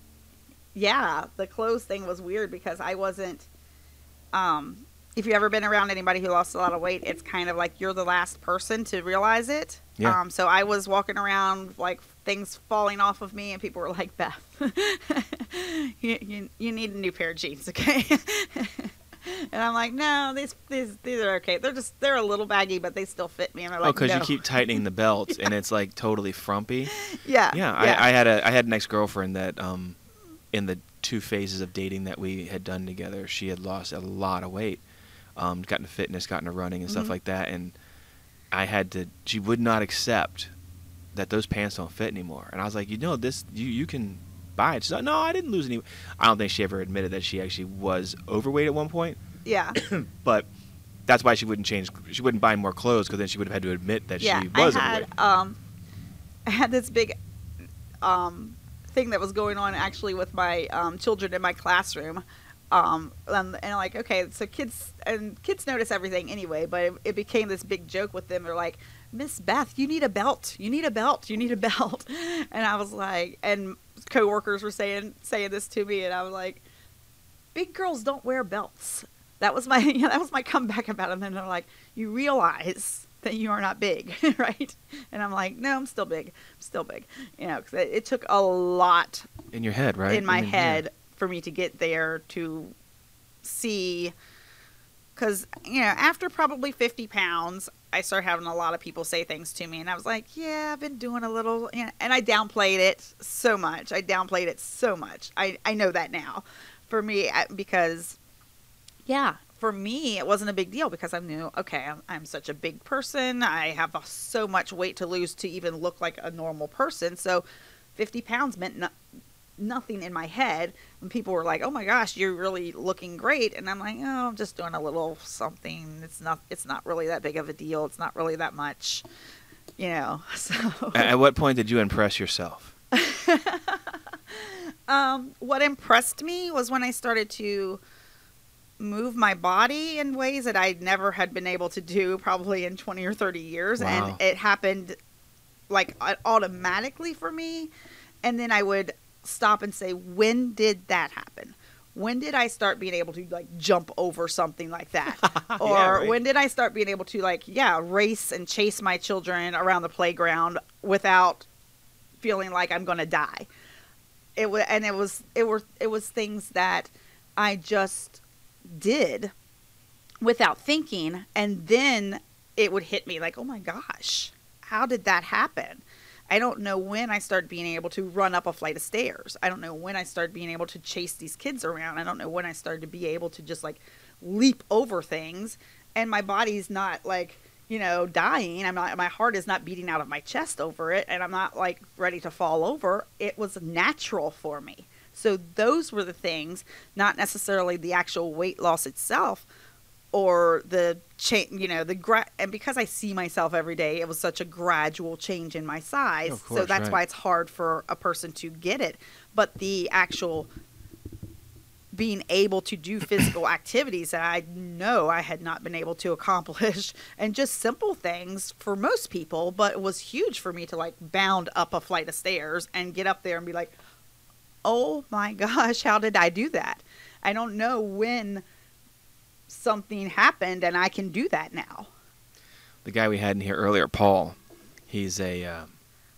yeah, the clothes thing was weird because I wasn't. Um, if you've ever been around anybody who lost a lot of weight, it's kind of like you're the last person to realize it. Yeah. Um, so I was walking around like things falling off of me, and people were like, "Beth, [LAUGHS] you, you you need a new pair of jeans, okay?" [LAUGHS] and I'm like, "No, these these these are okay. They're just they're a little baggy, but they still fit me." And they're oh, like, because you keep tightening the belt and [LAUGHS] it's like totally frumpy. [LAUGHS] yeah, Yeah, I, I had a I had an ex girlfriend that um, in the two phases of dating that we had done together, she had lost a lot of weight, um, got into fitness, got into running and stuff Mhm. like that, and I had to. She would not accept that those pants don't fit anymore, and I was like, you know, this you you can buy it. She's like, no, I didn't lose any. I don't think she ever admitted that she actually was overweight at one point, yeah. [COUGHS] but. That's why she wouldn't change. She wouldn't buy more clothes because then she would have had to admit that yeah, she was I had overweight. um, I had this big um thing that was going on actually with my um, children in my classroom. Um, and, and like, okay, so kids and kids notice everything anyway, but it, it became this big joke with them. They're like, Miss Beth, you need a belt. You need a belt. You need a belt. [LAUGHS] And I was like, and coworkers were saying saying this to me, and I was like, big girls don't wear belts. That was my [LAUGHS] yeah, that was my comeback about it. And they're like, you realize that you are not big, [LAUGHS] right? And I'm like, no, I'm still big. I'm still big. You know, 'cause it, it took a lot in your head, right? in my I mean, yeah. head for me to get there to see because you know after probably 50 pounds i started having a lot of people say things to me and i was like yeah i've been doing a little and i downplayed it so much. I downplayed it so much. I, I know that now. For me because yeah for me it wasn't a big deal because i knew okay i'm, I'm such a big person. I have so much weight to lose to even look like a normal person. So 50 pounds meant no, nothing in my head when people were like oh my gosh you're really looking great and i'm like oh i'm just doing a little something it's not it's not really that big of a deal it's not really that much you know [LAUGHS] so At what point did you impress yourself? [LAUGHS] um, what impressed me was when I started to move my body in ways that I never had been able to do probably in 20 or 30 years. Wow. And it happened like automatically for me. And then I would stop and say, when did that happen? When did I start being able to like jump over something like that? [LAUGHS] or right. when did I start being able to like, yeah, race and chase my children around the playground without feeling like I'm going to die? it was and it was it were it was things that I just did without thinking and then it would hit me like oh my gosh how did that happen I don't know when I started being able to run up a flight of stairs. I don't know when I started being able to chase these kids around. I don't know when I started to be able to just like leap over things and my body's not like, you know, dying. I'm not my heart is not beating out of my chest over it and I'm not like ready to fall over. It was natural for me. So those were the things, not necessarily the actual weight loss itself or the change, you know, the gra- and because I see myself every day, it was such a gradual change in my size. Of so that's right. why it's hard for a person to get it. But the actual being able to do [COUGHS] physical activities that I know I had not been able to [LAUGHS] accomplish and just simple things for most people, but it was huge for me to like bound up a flight of stairs and get up there and be like, "Oh my gosh, how did I do that?" I don't know when something happened and I can do that now. the guy we had in here earlier, Paul, he's a uh,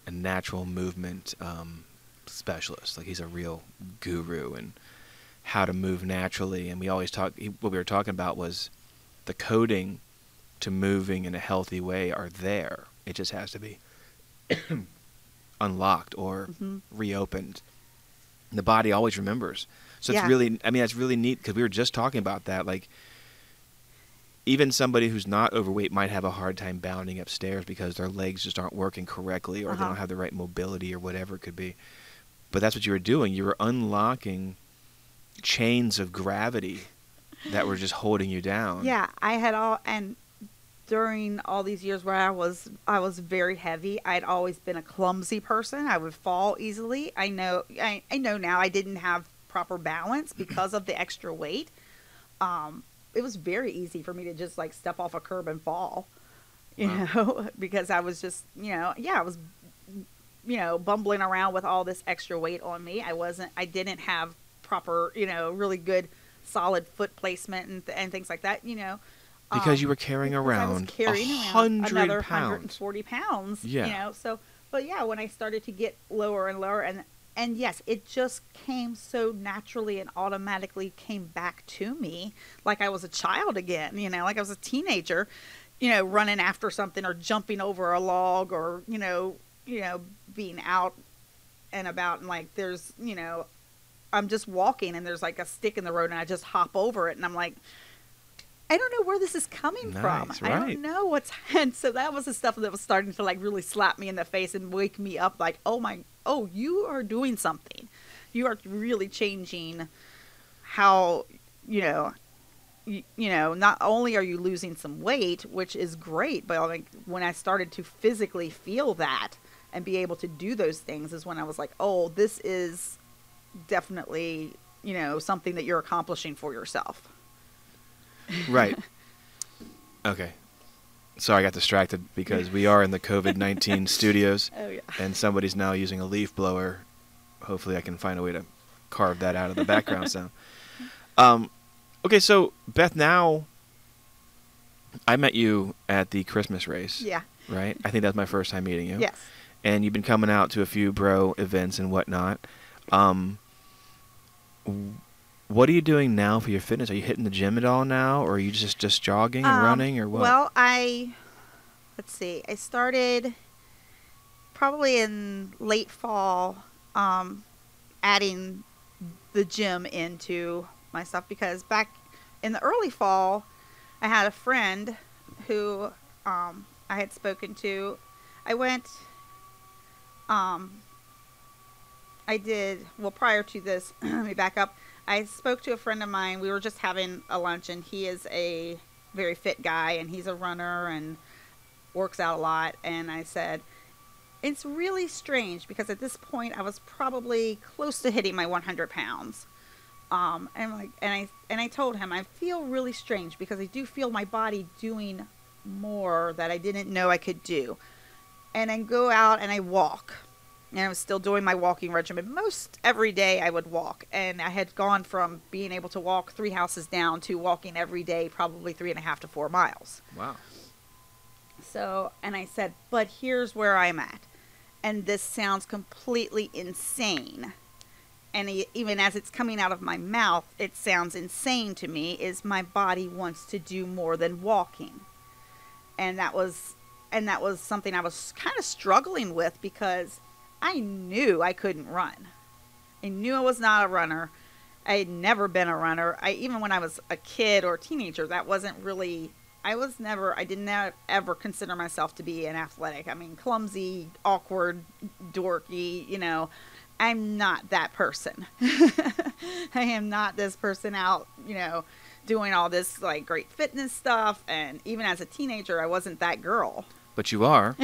a natural movement um, specialist. Like he's a real guru in how to move naturally. And we always talk. He, what we were talking about was the coding to moving in a healthy way are there. It just has to be [COUGHS] unlocked or Mhm. reopened. The body always remembers. So Yeah. it's really, I mean, it's really neat because we were just talking about that. Like, even somebody who's not overweight might have a hard time bounding upstairs because their legs just aren't working correctly or they Uh-huh. don't have the right mobility or whatever it could be. But that's what you were doing. You were unlocking chains of gravity that were just holding you down. Yeah, I had all and during all these years where I was I was very heavy, I'd always been a clumsy person. I would fall easily. I know I, I know now I didn't have proper balance because of the extra weight. Um it was very easy for me to just like step off a curb and fall. You Wow. know, [LAUGHS] because I was just, you know, yeah, I was you know, bumbling around with all this extra weight on me. I wasn't I didn't have proper, you know, really good solid foot placement and, th- and things like that, you know. Because Um, you were carrying because I was around carrying around another pounds. 140 pounds. Yeah. You know, so but yeah, when I started to get lower and lower and and yes, it just came so naturally and automatically came back to me like I was a child again, you know, like I was a teenager, you know, running after something or jumping over a log or, you know, you know, being out and about and like there's, you know, I'm just walking and there's like a stick in the road and I just hop over it and I'm like I don't know where this is coming from. Nice, I don't know what's [LAUGHS] and so that was the stuff that was starting to like really slap me in the face and wake me up like, "Oh my oh, you are doing something. You are really changing how, you know, you, you know, not only are you losing some weight, which is great, but like when I started to physically feel that and be able to do those things is when I was like, "Oh, this is definitely, you know, something that you're accomplishing for yourself." Right. Okay. Sorry, I got distracted because we are in the COVID 19 [LAUGHS] studios Oh yeah. and somebody's now using a leaf blower. Hopefully, I can find a way to carve that out of the background sound. [LAUGHS] Um, okay, so Beth, now I met you at the Christmas race, Yeah. right? I think that's my first time meeting you. Yes. And you've been coming out to a few bro events and whatnot. Um, what are you doing now for your fitness? Are you hitting the gym at all now, or are you just just jogging and Um, running, or what? Well, I let's see. I started probably in late fall, um, adding the gym into my stuff because back in the early fall, I had a friend who um, I had spoken to. I went. Um, I did well prior to this. [CLEARS THROAT] let me back up. I spoke to a friend of mine. We were just having a lunch, and he is a very fit guy, and he's a runner and works out a lot. And I said, it's really strange because at this point I was probably close to hitting my 100 pounds. Um, and like, and I and I told him I feel really strange because I do feel my body doing more that I didn't know I could do. And I go out and I walk and I was still doing my walking regimen. Most every day I would walk, and I had gone from being able to walk three houses down to walking every day, probably three and a half to four miles. wow. So, and I said, but here's where I'm at. And this sounds completely insane. And even as it's coming out of my mouth, it sounds insane to me is my body wants to do more than walking. And that was and that was something I was kind of struggling with because I knew I couldn't run. I knew I was not a runner. I had never been a runner. I even when I was a kid or a teenager, that wasn't really I was never, I did not ever consider myself to be an athletic. I mean, clumsy, awkward, dorky, you know. I'm not that person. [LAUGHS] I am not this person out, you know, doing all this like great fitness stuff. And even as a teenager, I wasn't that girl. But you are,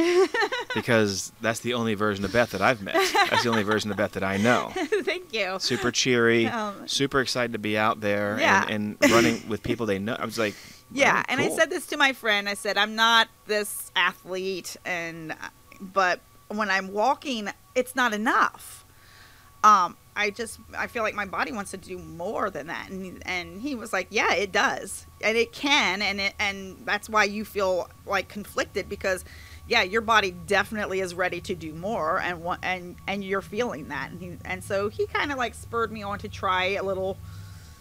because that's the only version of Beth that I've met. That's the only version of Beth that I know. [LAUGHS] Thank you. Super cheery, Um, super excited to be out there Yeah. and, and running with people they know. I was like, [LAUGHS] Yeah, oh, and I said this to my friend. I said I'm not this athlete, and but when I'm walking, it's not enough. Um, I just I feel like my body wants to do more than that, and and he was like, yeah, it does, and it can, and it and that's why you feel like conflicted because. Yeah, your body definitely is ready to do more, and and and you're feeling that, and he, and so he kind of like spurred me on to try a little,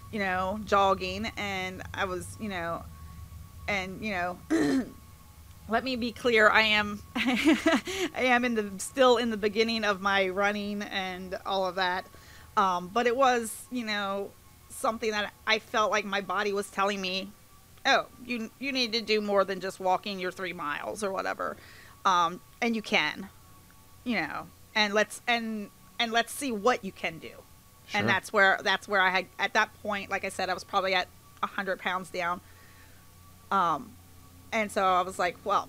you know, jogging, and I was, you know, and you know [CLEARS THROAT] let me be clear i am [LAUGHS] i am in the still in the beginning of my running and all of that um, but it was you know something that i felt like my body was telling me oh you you need to do more than just walking your three miles or whatever um, and you can you know and let's and and let's see what you can do Sure. and that's where that's where I had at that point, like I said, I was probably at hundred pounds down. Um, and so I was like, well,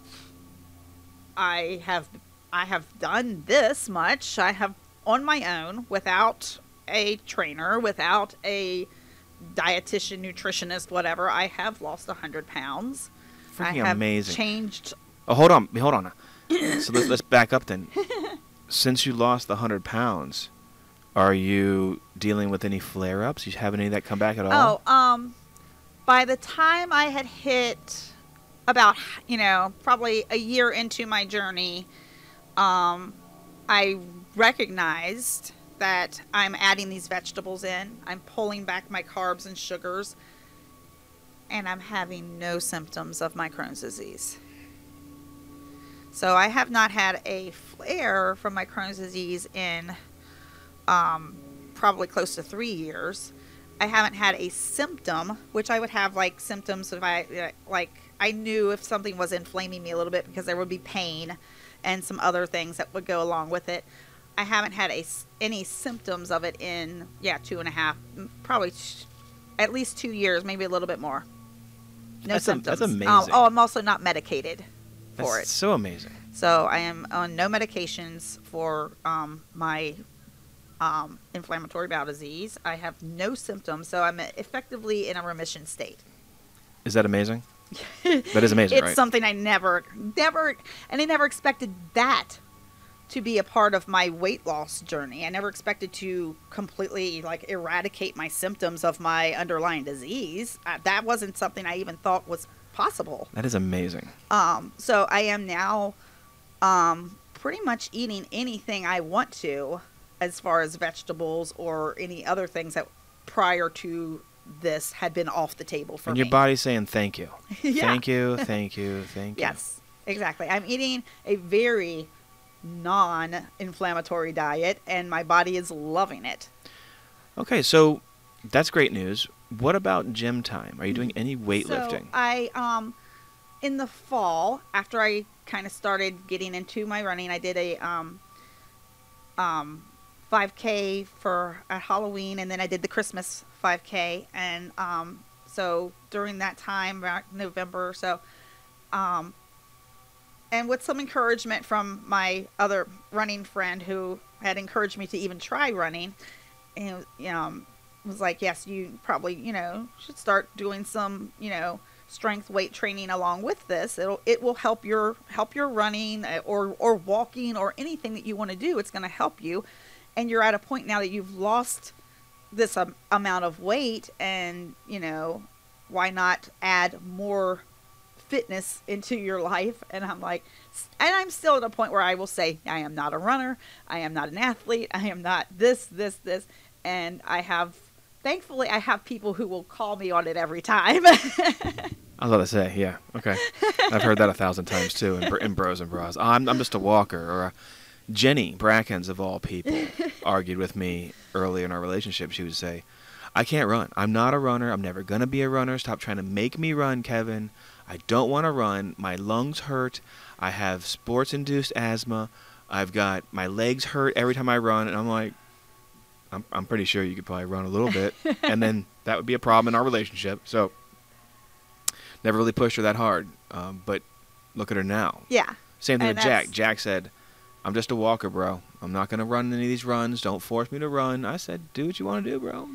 I have I have done this much. I have on my own without a trainer, without a dietitian, nutritionist, whatever. I have lost hundred pounds. I Freaking have amazing. changed. Oh, hold on, hold on. [COUGHS] so let's, let's back up then. Since you lost the hundred pounds, are you dealing with any flare-ups? You have any that come back at all? Oh, um, by the time I had hit about, you know, probably a year into my journey, um, I recognized that I'm adding these vegetables in. I'm pulling back my carbs and sugars, and I'm having no symptoms of my Crohn's disease. So I have not had a flare from my Crohn's disease in um, probably close to three years. I haven't had a symptom, which I would have like symptoms if I like I knew if something was inflaming me a little bit because there would be pain and some other things that would go along with it. I haven't had a any symptoms of it in yeah two and a half, probably at least two years, maybe a little bit more. No That's a- symptoms. that's Um, amazing. oh, I'm also not medicated for That's it. so amazing. So I am on no medications for um, my um, inflammatory bowel disease. I have no symptoms, so I'm effectively in a remission state. Is that amazing? [LAUGHS] that is amazing, it's right? something I never, never, and I never expected that to be a part of my weight loss journey. I never expected to completely like eradicate my symptoms of my underlying disease. Uh, that wasn't something I even thought was possible. that is amazing. Um, so I am now um, pretty much eating anything I want to as far as vegetables or any other things that prior to this had been off the table for and me. your body's saying thank you. [LAUGHS] Yeah. Thank you, thank you, thank you. [LAUGHS] Yes, exactly. I'm eating a very non-inflammatory diet and my body is loving it. Okay, so that's great news. What about gym time? Are you doing any weightlifting? So I um in the fall after I kind of started getting into my running, I did a um um 5k for at Halloween and then I did the Christmas 5k and um so during that time around November or so um and with some encouragement from my other running friend who had encouraged me to even try running and um was like, yes, you probably, you know, should start doing some, you know, strength weight training along with this. It'll it will help your help your running uh, or or walking or anything that you want to do. It's going to help you, and you're at a point now that you've lost this um, amount of weight, and you know, why not add more fitness into your life? And I'm like, and I'm still at a point where I will say, I am not a runner, I am not an athlete, I am not this, this, this, and I have thankfully I have people who will call me on it every time. [LAUGHS] I was about to say, yeah, okay. I've heard that a thousand times too in, in bros and bras. I'm, I'm just a walker. Or a Jenny Brackens, of all people, [LAUGHS] argued with me early in our relationship. She would say, I can't run. I'm not a runner. I'm never going to be a runner. Stop trying to make me run, Kevin. I don't want to run. My lungs hurt. I have sports induced asthma. I've got my legs hurt every time I run. And I'm like, I'm, I'm pretty sure you could probably run a little bit. [LAUGHS] and then that would be a problem in our relationship. So never really pushed her that hard. Um, but look at her now. Yeah. Same thing And with Jack. Jack said, I'm just a walker, bro. I'm not going to run any of these runs. Don't force me to run. I said, do what you want to do, bro.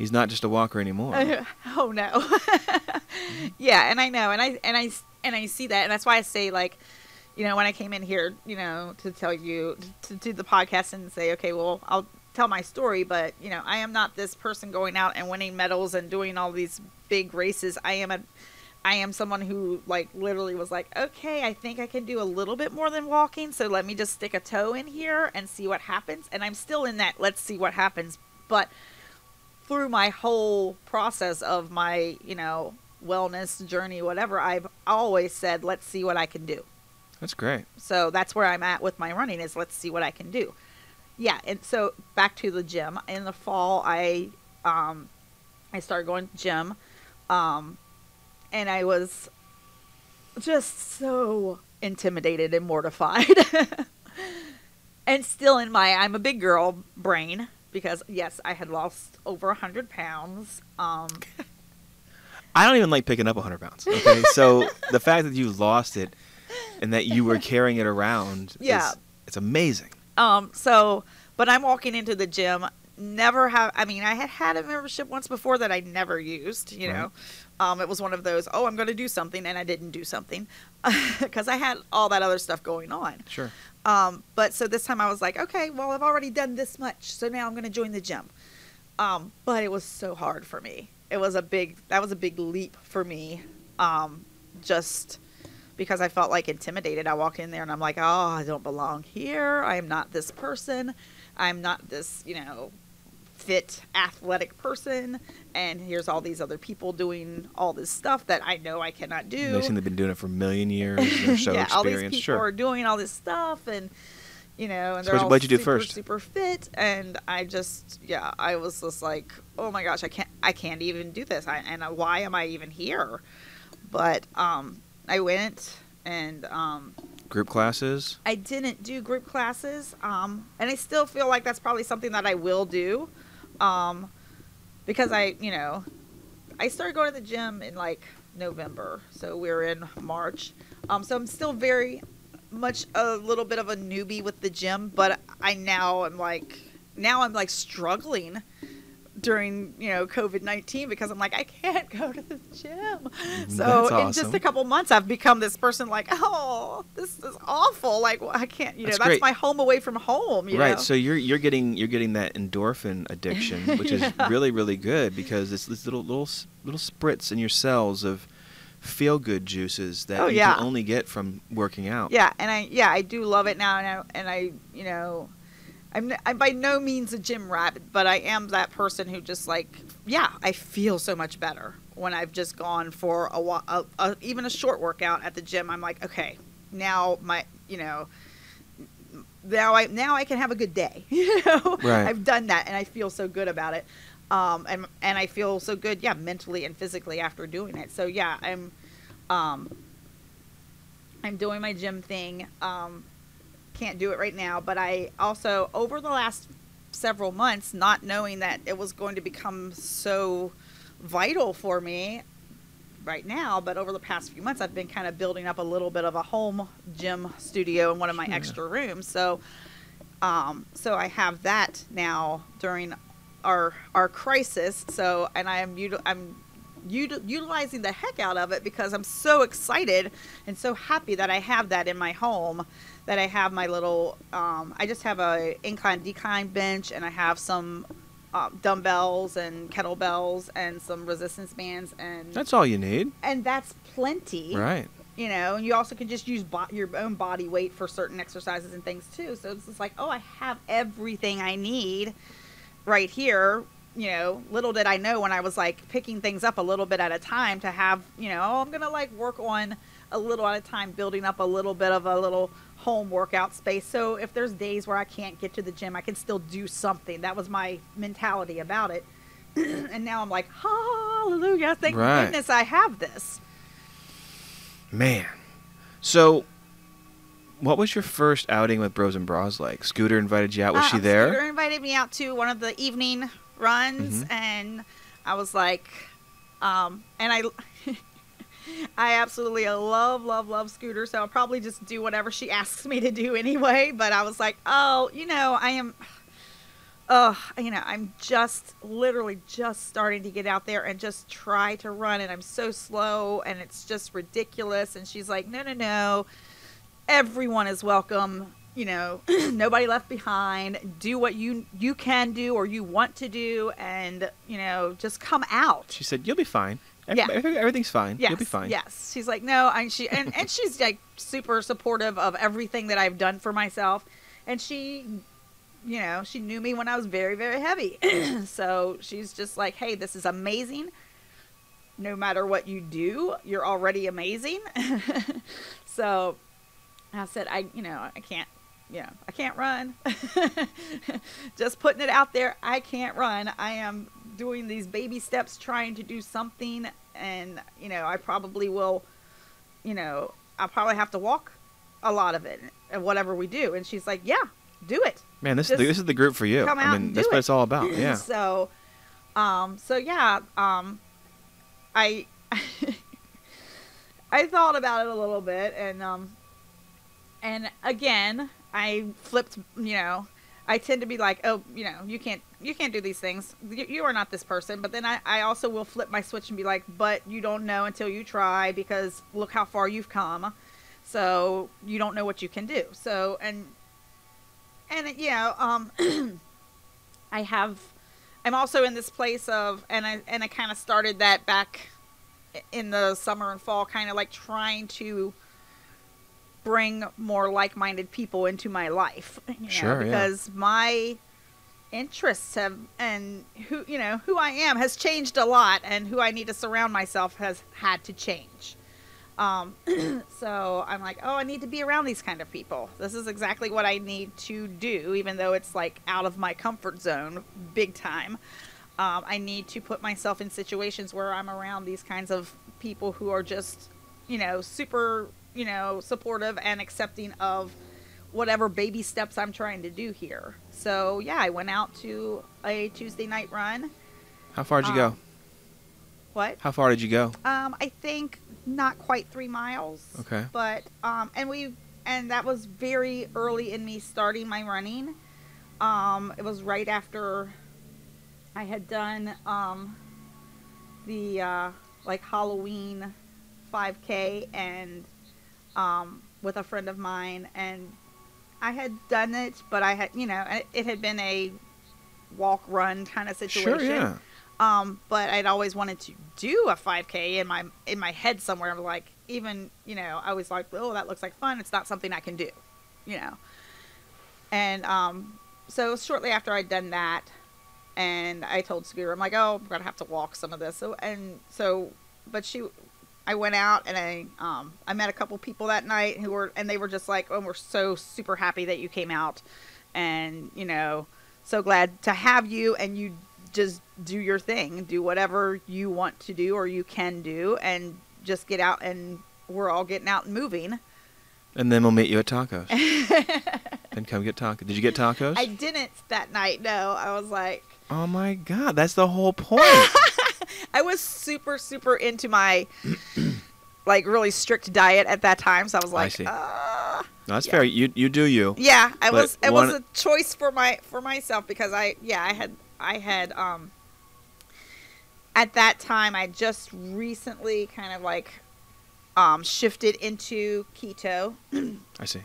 He's not just a walker anymore. [LAUGHS] oh no. [LAUGHS] yeah, and I know, and I and I and I see that, and that's why I say like, you know, when I came in here, you know, to tell you to do the podcast and say, okay, well, I'll tell my story, but you know, I am not this person going out and winning medals and doing all these big races. I am a I am someone who like literally was like, okay, I think I can do a little bit more than walking, so let me just stick a toe in here and see what happens. And I'm still in that let's see what happens. But through my whole process of my, you know, wellness journey, whatever, I've always said, let's see what I can do. That's great. So that's where I'm at with my running is let's see what I can do. Yeah, and so back to the gym. In the fall, I um, I started going to gym, um, and I was just so intimidated and mortified, [LAUGHS] and still in my I'm a big girl brain because yes, I had lost over a hundred pounds. Um, [LAUGHS] I don't even like picking up a 100 pounds. Okay, [LAUGHS] so the fact that you lost it and that you were [LAUGHS] carrying it around, Yeah. is, it's amazing. Um, so, but I'm walking into the gym. Never have. I mean, I had had a membership once before that I never used. You know, um, it was one of those. Oh, I'm going to do something, and I didn't do something because I had all that other stuff going on. Sure. Um, but so this time I was like, okay, well, I've already done this much, so now I'm going to join the gym. Um, but it was so hard for me. It was a big. That was a big leap for me. Um, just because I felt like intimidated. I walk in there and I'm like, oh, I don't belong here. I am not this person. I'm not this, you know, fit, athletic person. And here's all these other people doing all this stuff that I know I cannot do. They seem to have been doing it for a million years. They're [LAUGHS] so yeah, all these people Sure. are doing all this stuff, and you know, and So they're all you do super, first? super fit. And I just, yeah, I was just like, oh my gosh, I can't, I can't even do this. I, and why am I even here? But um, I went and um, Group classes. I didn't do group classes, um, and I still feel like that's probably something that I will do, um, because I, you know, I started going to the gym in like November, so we're in March, um, so I'm still very much a little bit of a newbie with the gym, but I now am like, now I'm like struggling during you know COVID nineteen because I'm like I can't go to the gym. Mm-hmm. So That's in just a couple months, I've become this person like, oh, this is awful. Like well, I can't, you know, That's that's my home away from home. You right. know? So you're you're getting you're getting that endorphin addiction, [LAUGHS] which is really really good because it's this little little little spritz in your cells of feel good juices that Oh, you yeah. can only get from working out. yeah, and I yeah I do love it now, and I, and I you know. I'm, I'm by no means a gym rat, but I am that person who just like, yeah, I feel so much better when I've just gone for a, a, a even a short workout at the gym. I'm like, okay, now my, you know, now I now I can have a good day. [LAUGHS] You know, Right. I've done that, and I feel so good about it. Um, and and I feel so good, yeah, mentally and physically after doing it. So yeah, I'm, um, I'm doing my gym thing. Um, can't do it right now, but I also over the last several months, not knowing that it was going to become so vital for me right now, but over the past few months, I've been kind of building up a little bit of a home gym studio in one of my extra rooms. So, um, so I have that now during our our crisis. So, and I am util- I'm util- utilizing the heck out of it because I'm so excited and so happy that I have that in my home. That I have my little, um, I just have a incline decline bench and I have some uh, dumbbells and kettlebells and some resistance bands and That's all you need. and that's plenty Right. you know and you also can just use bo- your own body weight for certain exercises and things too so it's just like oh i have everything i need right here you know little did i know when i was like picking things up a little bit at a time to have you know oh, i'm gonna like work on a little at a time building up a little bit of a little home workout space so if there's days where i can't get to the gym i can still do something that was my mentality about it [CLEARS THROAT] and now i'm like hallelujah thank Right. goodness i have this Man. So, what was your first outing with Bros and Bras like? Scooter invited you out. Was Uh, she there? Scooter invited me out to one of the evening runs, Mhm. and I was like, um, and I, [LAUGHS] I absolutely love, love, love Scooter. So I'll probably just do whatever she [LAUGHS] asks me to do anyway. But I was like, oh, you know, I am. [SIGHS] Oh, you know, I'm just literally just starting to get out there and just try to run, and I'm so slow, and it's just ridiculous. And she's like, no, no, no, everyone is welcome you know [CLEARS THROAT] nobody left behind do what you you can do or you want to do and you know just come out She said, "You'll be fine. Yeah. everything's fine. yes You'll be fine." yes she's like no and she and, and she's like super supportive of everything that i've done for myself and she you know she knew me when i was very very heavy [CLEARS THROAT] so she's just like hey this is amazing no matter what you do you're already amazing [LAUGHS] so I said, I, you know, I can't, you know, I can't run. [LAUGHS] Just putting it out there, I can't run. I am doing these baby steps trying to do something. And, you know, I probably will, you know, I'll probably have to walk a lot of it, and whatever we do. And she's like, yeah, do it. Man, this is the, this is the group for you. come I out mean, and that's do what it. it's all about. Yeah. [LAUGHS] so, um, so yeah, um, I, [LAUGHS] I thought about it a little bit, and um, and again, I flipped. You know, I tend to be like, oh, you know, you can't, you can't do these things. You, you are not this person. But then I, I also will flip my switch and be like, but you don't know until you try because look how far you've come. So you don't know what you can do. So and and yeah, um, [CLEARS THROAT] I have. I'm also in this place of, and I and I kind of started that back in the summer and fall, kind of like trying to bring more like-minded people into my life. [LAUGHS] You know, Sure, yeah. because my interests have and who you know who I am has changed a lot, and who I need to surround myself has had to change. Um, [CLEARS THROAT] so I'm like, oh, I need to be around these kind of people. This is exactly what I need to do, even though it's like out of my comfort zone, big time. Um, I need to put myself in situations where I'm around these kinds of people who are just, you know, super, you know, supportive and accepting of whatever baby steps I'm trying to do here. So yeah, I went out to a Tuesday night run. How far did you Um, go? What? How far did you go? Um, I think not quite three miles. Okay. But um, and we and that was very early in me starting my running. Um, it was right after I had done um the uh, like Halloween 5K and um with a friend of mine and I had done it, but I had you know it, it had been a walk run kind of situation. Sure, yeah. Um, but I'd always wanted to do a 5K in my in my head somewhere. I'm like, even you know, I was like, oh, that looks like fun. It's not something I can do, you know. And um, so shortly after I'd done that, and I told Scooter, I'm like, oh, I'm gonna have to walk some of this. So and so, but she, I went out and I um I met a couple people that night who were and they were just like, oh, we're so super happy that you came out, and you know, so glad to have you and you just do your thing, do whatever you want to do or you can do, and just get out and we're all getting out and moving. And then we'll meet you at tacos. [LAUGHS] then come get tacos. Did you get tacos? I didn't that night. No, I was like, oh my god, that's the whole point. [LAUGHS] I was super, super into my [CLEARS THROAT] like really strict diet at that time. So I was I like, see. uh, no, that's Yeah. fair. You you do you. yeah, I was. It one- was a choice for my for myself because I yeah I had I had um at that time I just recently kind of like um shifted into keto [CLEARS THROAT] I see.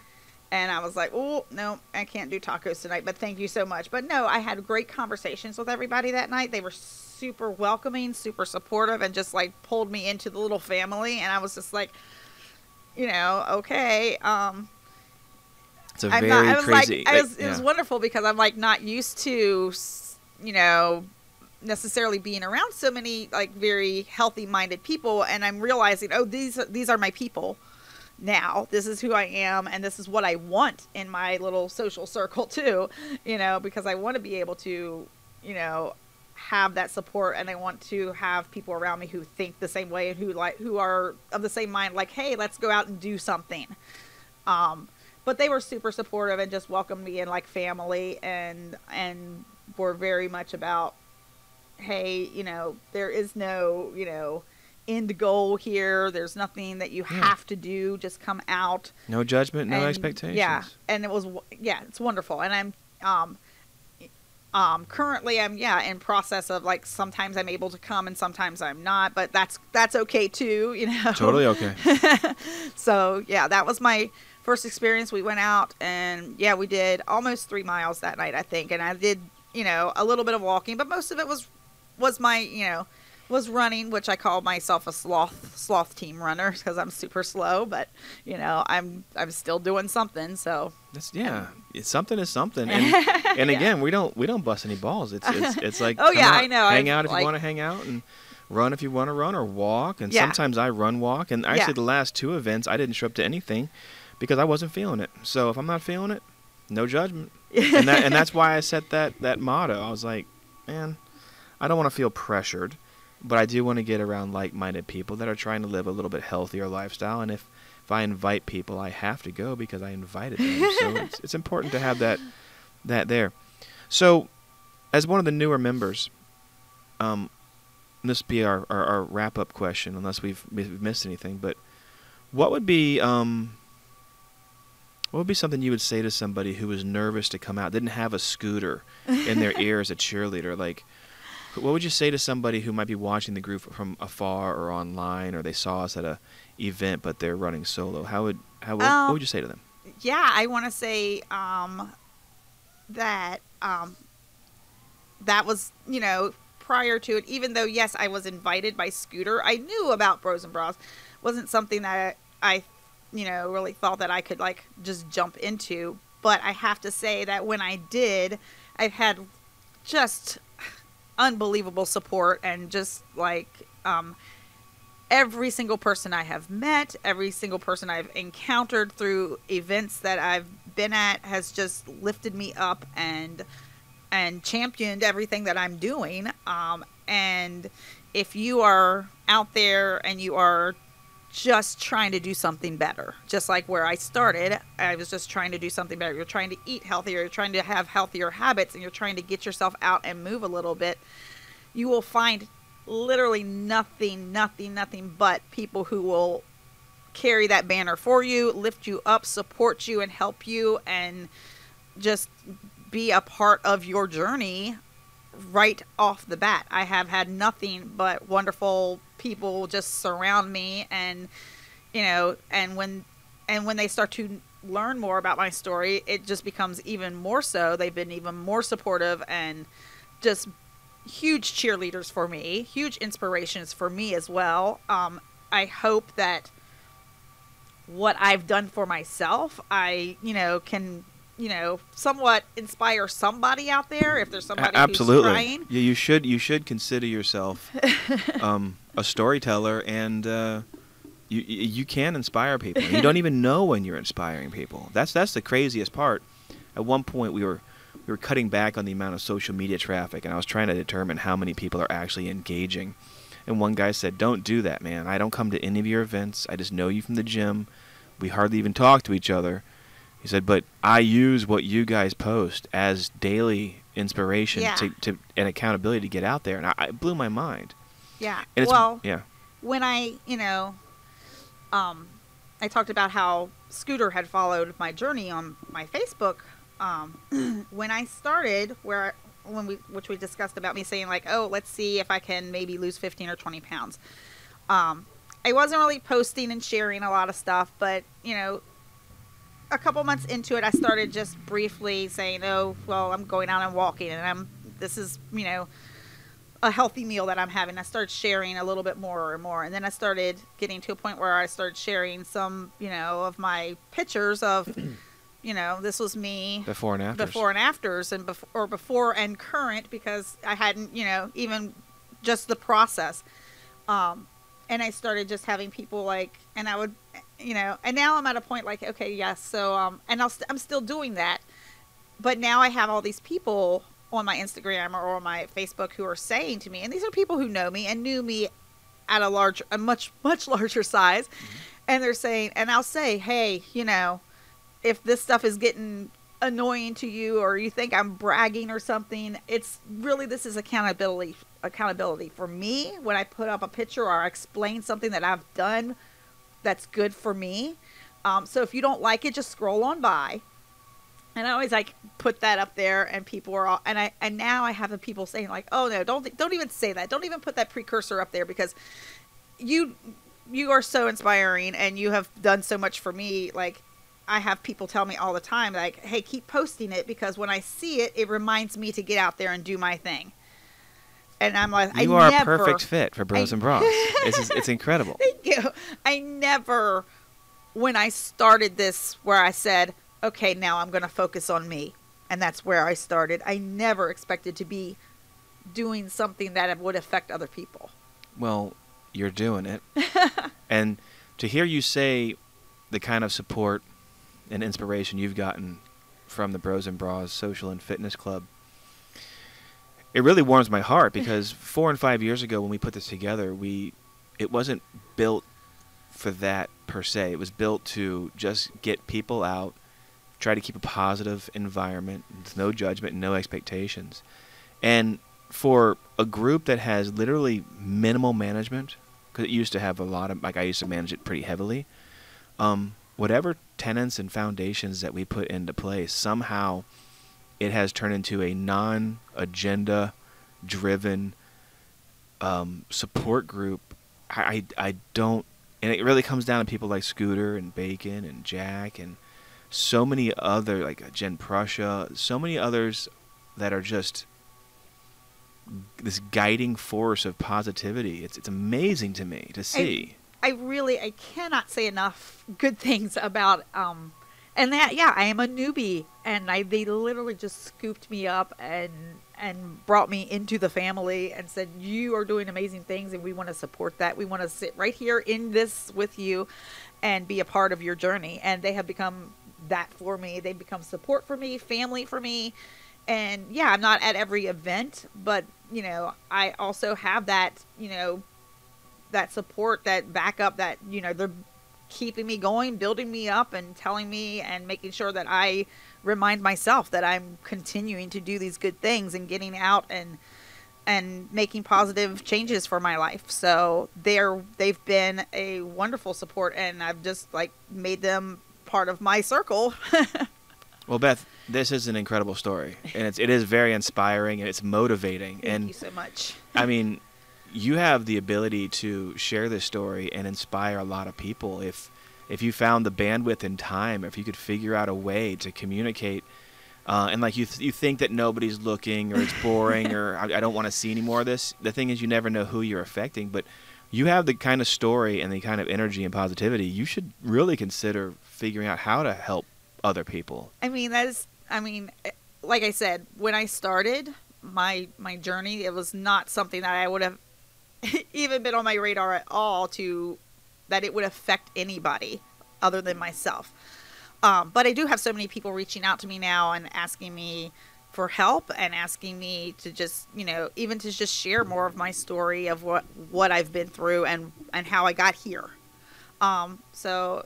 And I was like, oh no, I can't do tacos tonight, but thank you so much. But no, I had great conversations with everybody that night. They were super welcoming, super supportive, and just like pulled me into the little family. And I was just like, you know, okay. Um, It's a I'm very not. I was crazy. like, I was, it was wonderful because I'm like not used to, you know, necessarily being around so many like very healthy minded people, and I'm realizing, oh, these these are my people now. This is who I am, and this is what I want in my little social circle [LAUGHS] too. You know, because I want to be able to, you know, have that support and I want to have people around me who think the same way and who like who are of the same mind like hey let's go out and do something um but they were super supportive and just welcomed me in like family and and were very much about hey you know there is no you know end goal here there's nothing that you Yeah. have to do just come out No judgment, no and, expectations. Yeah, and it was yeah, it's wonderful, and I'm um um currently I'm yeah in process of like sometimes I'm able to come and sometimes I'm not, but that's that's okay too, [LAUGHS] you know. Totally okay. [LAUGHS] So yeah, that was my first experience. We went out and yeah, we did almost three miles that night, I think, and I did you know a little bit of walking, but most of it was was my you know was running, which I call myself a sloth sloth team runner because I'm super slow, but you know I'm I'm still doing something. So That's yeah. It's something is something. [LAUGHS] And, and again, we don't we don't bust any balls. It's it's, [LAUGHS] it's like Oh, yeah, out, I know. Hang I've, out if like- you want to hang out and run if you want to run or walk. And Yeah. sometimes I run walk. And actually, Yeah. the last two events, I didn't show up to anything because I wasn't feeling it. So if I'm not feeling it, no judgment. and that and that's why I set that that motto. I was like, man, I don't want to feel pressured, but I do want to get around like-minded people that are trying to live a little bit healthier lifestyle. And if if I invite people, I have to go because I invited them. so [LAUGHS] it's, it's important to have that that there. So, as one of the newer members, um, this be our, our, our wrap up question, unless we've, we've missed anything. But what would be um, what would be something you would say to somebody who was nervous to come out, didn't have a scooter in their [LAUGHS] ear as a cheerleader? Like, what would you say to somebody who might be watching the group from afar or online, or they saw us at a event but they're running solo? How would how what, Um, what would you say to them? yeah, I want to say um, that um, that was you know prior to it. Even though yes, I was invited by Scooter, I knew about Bros and Bras. wasn't something that I you know really thought that I could like just jump into. But I have to say that when I did, I've had just unbelievable support and just like um, every single person I have met, every single person I've encountered through events that I've been at has just lifted me up and and championed everything that I'm doing. Um, and if you are out there and you are just trying to do something better, just like where I started, I was just trying to do something better. You're trying to eat healthier, you're trying to have healthier habits, and you're trying to get yourself out and move a little bit. You will find literally nothing, nothing, nothing but people who will carry that banner for you, lift you up, support you, and help you, and just be a part of your journey right off the bat. I have had nothing but wonderful people just surround me and you know, and when and when they start to learn more about my story, it just becomes even more so. They've been even more supportive and just huge cheerleaders for me, huge inspirations for me as well. Um, I hope that what I've done for myself, I, you know, can, you know, somewhat inspire somebody out there if there's somebody absolutely. who's trying. Yeah, you should you should consider yourself [LAUGHS] um, a storyteller, and uh, you you you can inspire people. You don't even know when you're inspiring people. That's that's the craziest part. At one point, we were we were cutting back on the amount of social media traffic, and I was trying to determine how many people are actually engaging. And one guy said, "Don't do that, man. I don't come to any of your events. I just know you from the gym. We hardly even talk to each other." He said, "But I use what you guys post as daily inspiration Yeah. to, to and accountability to get out there." And I, it blew my mind. Yeah. And it's, well, yeah, when I, you know, um, I talked about how Scooter had followed my journey on my Facebook. Um, [CLEARS THROAT] when I started, where when we, which we discussed about me saying like, oh, let's see if I can maybe lose fifteen or twenty pounds. Um, I wasn't really posting and sharing a lot of stuff, but you know, a couple months into it, I started just briefly saying, oh, well, I'm going out and walking, and I'm this is you know a healthy meal that I'm having. I started sharing a little bit more and more, and then I started getting to a point where I started sharing some, you know, of my pictures of, [CLEARS THROAT] you know, this was me before and after. before and afters, and before or before and current because I hadn't, you know, even just the process. Um, and I started just having people like, and I would, you know, and now I'm at a point like, okay, yes, so um, and I'll st- I'm still doing that, but now I have all these people on my Instagram or on my Facebook who are saying to me, and these are people who know me and knew me at a large, a much, much [LAUGHS] larger size, and they're saying, and I'll say, hey, you know, if this stuff is getting annoying to you or you think I'm bragging or something, it's really this is accountability accountability for me when I put up a picture or I explain something that I've done that's good for me. Um, so if you don't like it, just scroll on by. And I always like put that up there, and people are all, and I and now I have the people saying like, oh no, don't don't even say that, don't even put that precursor up there because you you are so inspiring and you have done so much for me. Like I have people tell me all the time, like, hey, keep posting it because when I see it, it reminds me to get out there and do my thing. And I'm like, you I are never, a perfect fit for Bros I- and Bras. [LAUGHS] it's, it's incredible. Thank you. I never, when I started this, where I said, okay, now I'm going to focus on me. And that's where I started. I never expected to be doing something that would affect other people. Well, you're doing it. [LAUGHS] and to hear you say the kind of support and inspiration you've gotten from the Bros and Bras Social and Fitness Club, it really warms my heart because four and five years ago when we put this together, we it wasn't built for that per se. It was built to just get people out, try to keep a positive environment, with no judgment, no expectations. And for a group that has literally minimal management, because it used to have a lot of, like I used to manage it pretty heavily, um, whatever tenets and foundations that we put into place, somehow it has turned into a non agenda driven um, support group. I, I, I don't, and it really comes down to people like Scooter and Bacon and Jack and so many other, like Jen Prussia, so many others that are just this guiding force of positivity. It's it's amazing to me to see. I really, I cannot say enough good things about, um, and that, yeah, I am a newbie, and I they literally just scooped me up and and brought me into the family and said, "You are doing amazing things, and we want to support that. We want to sit right here in this with you, and be a part of your journey." And they have become that for me. They become support for me, family for me, and yeah, I'm not at every event, but you know, I also have that, you know, that support, that backup, that you know, they're keeping me going, building me up, and telling me and making sure that I remind myself that I'm continuing to do these good things and getting out and and making positive changes for my life. So they're they've been a wonderful support, and I've just like made them part of my circle. [LAUGHS] Well, Beth, this is an incredible story, and it's it is very inspiring and it's motivating. Thank and you so much. I mean, you have the ability to share this story and inspire a lot of people. If if you found the bandwidth and time, if you could figure out a way to communicate, uh, and like you th- you think that nobody's looking or it's [LAUGHS] boring or I, I don't want to see any more of this. The thing is, you never know who you're affecting, but you have the kind of story and the kind of energy and positivity. You should really consider figuring out how to help other people. I mean, that is, I mean, eh, like I said, when I started my my journey, it was not something that I would have [LAUGHS] even been on my radar at all to that it would affect anybody other than myself. Um, but I do have so many people reaching out to me now and asking me for help and asking me to just, you know, even to just share more of my story of what what I've been through and and how I got here. Um, so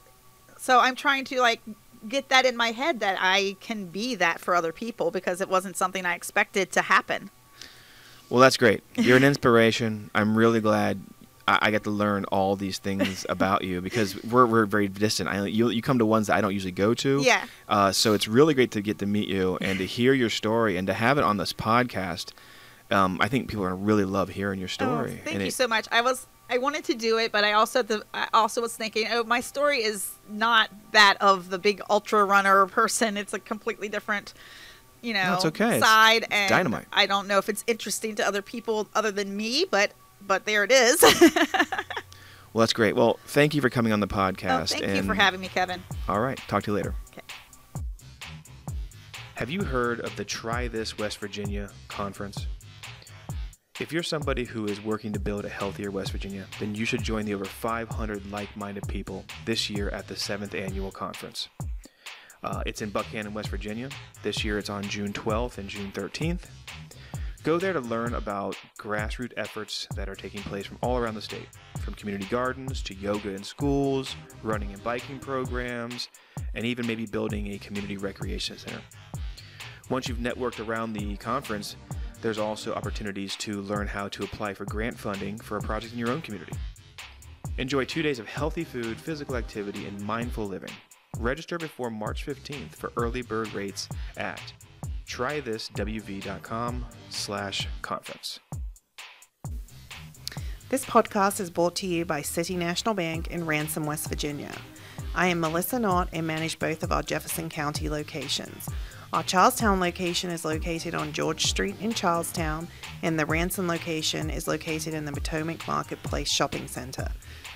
so I'm trying to like get that in my head that I can be that for other people because it wasn't something I expected to happen. Well, that's great. You're an inspiration. I'm really glad I, I get to learn all these things [LAUGHS] about you because we're, we're very distant. I, you, you come to ones that I don't usually go to. Yeah. Uh, so it's really great to get to meet you and to hear your story and to have it on this podcast. Um, I think people are gonna really love hearing your story. Oh, thank and you it- so much. I was I wanted to do it, but I also the I also was thinking, oh, my story is not that of the big ultra runner person. It's a completely different, you know, it's okay. Side. it's and dynamite. I don't know if it's interesting to other people other than me, but but there it is. [LAUGHS] Well, that's great. Well, thank you for coming on the oh, podcast. thank you and for having me, Kevin. All right. Talk to you later. Okay. Have you heard of the Try This West Virginia conference? If you're somebody who is working to build a healthier West Virginia, then you should join the over 500 like minded people this year at the 7th annual conference. Uh, it's in Buckhannon, West Virginia. This year it's on June 12th and June 13th. Go there to learn about grassroots efforts that are taking place from all around the state, from community gardens to yoga in schools, running and biking programs, and even maybe building a community recreation center. Once you've networked around the conference, there's also opportunities to learn how to apply for grant funding for a project in your own community. Enjoy two days of healthy food, physical activity, and mindful living. Register before March 15th for early bird rates at trythiswv.com slash conference. This podcast is brought to you by City National Bank in Ranson, West Virginia. I am Melissa Knott and manage both of our Jefferson County locations. Our Charles Town location is located on George Street in Charles Town, and the Ranson location is located in the Potomac Marketplace Shopping Center.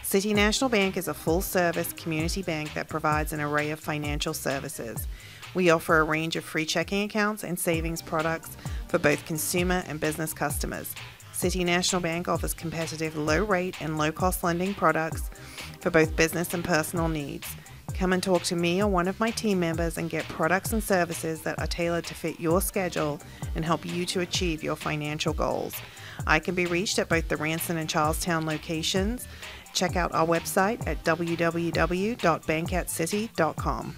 City National Bank is a full service community bank that provides an array of financial services. We offer a range of free checking accounts and savings products for both consumer and business customers. City National Bank offers competitive low rate and low cost lending products for both business and personal needs. Come and talk to me or one of my team members and get products and services that are tailored to fit your schedule and help you to achieve your financial goals. I can be reached at both the Ranson and Charles Town locations. Check out our website at www.bankatscity.com.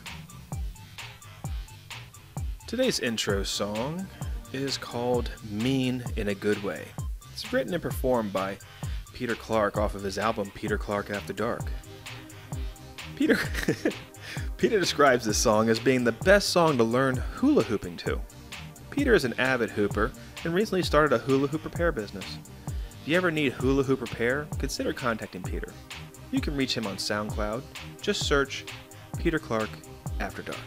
Today's intro song is called Mean in a Good Way. It's written and performed by Peter Clark off of his album Peter Clark After Dark. Peter [LAUGHS] Peter describes this song as being the best song to learn hula hooping to. Peter is an avid hooper and recently started a hula hoop repair business. If you ever need hula hoop repair, consider contacting Peter. You can reach him on SoundCloud. Just search Peter Clark After Dark.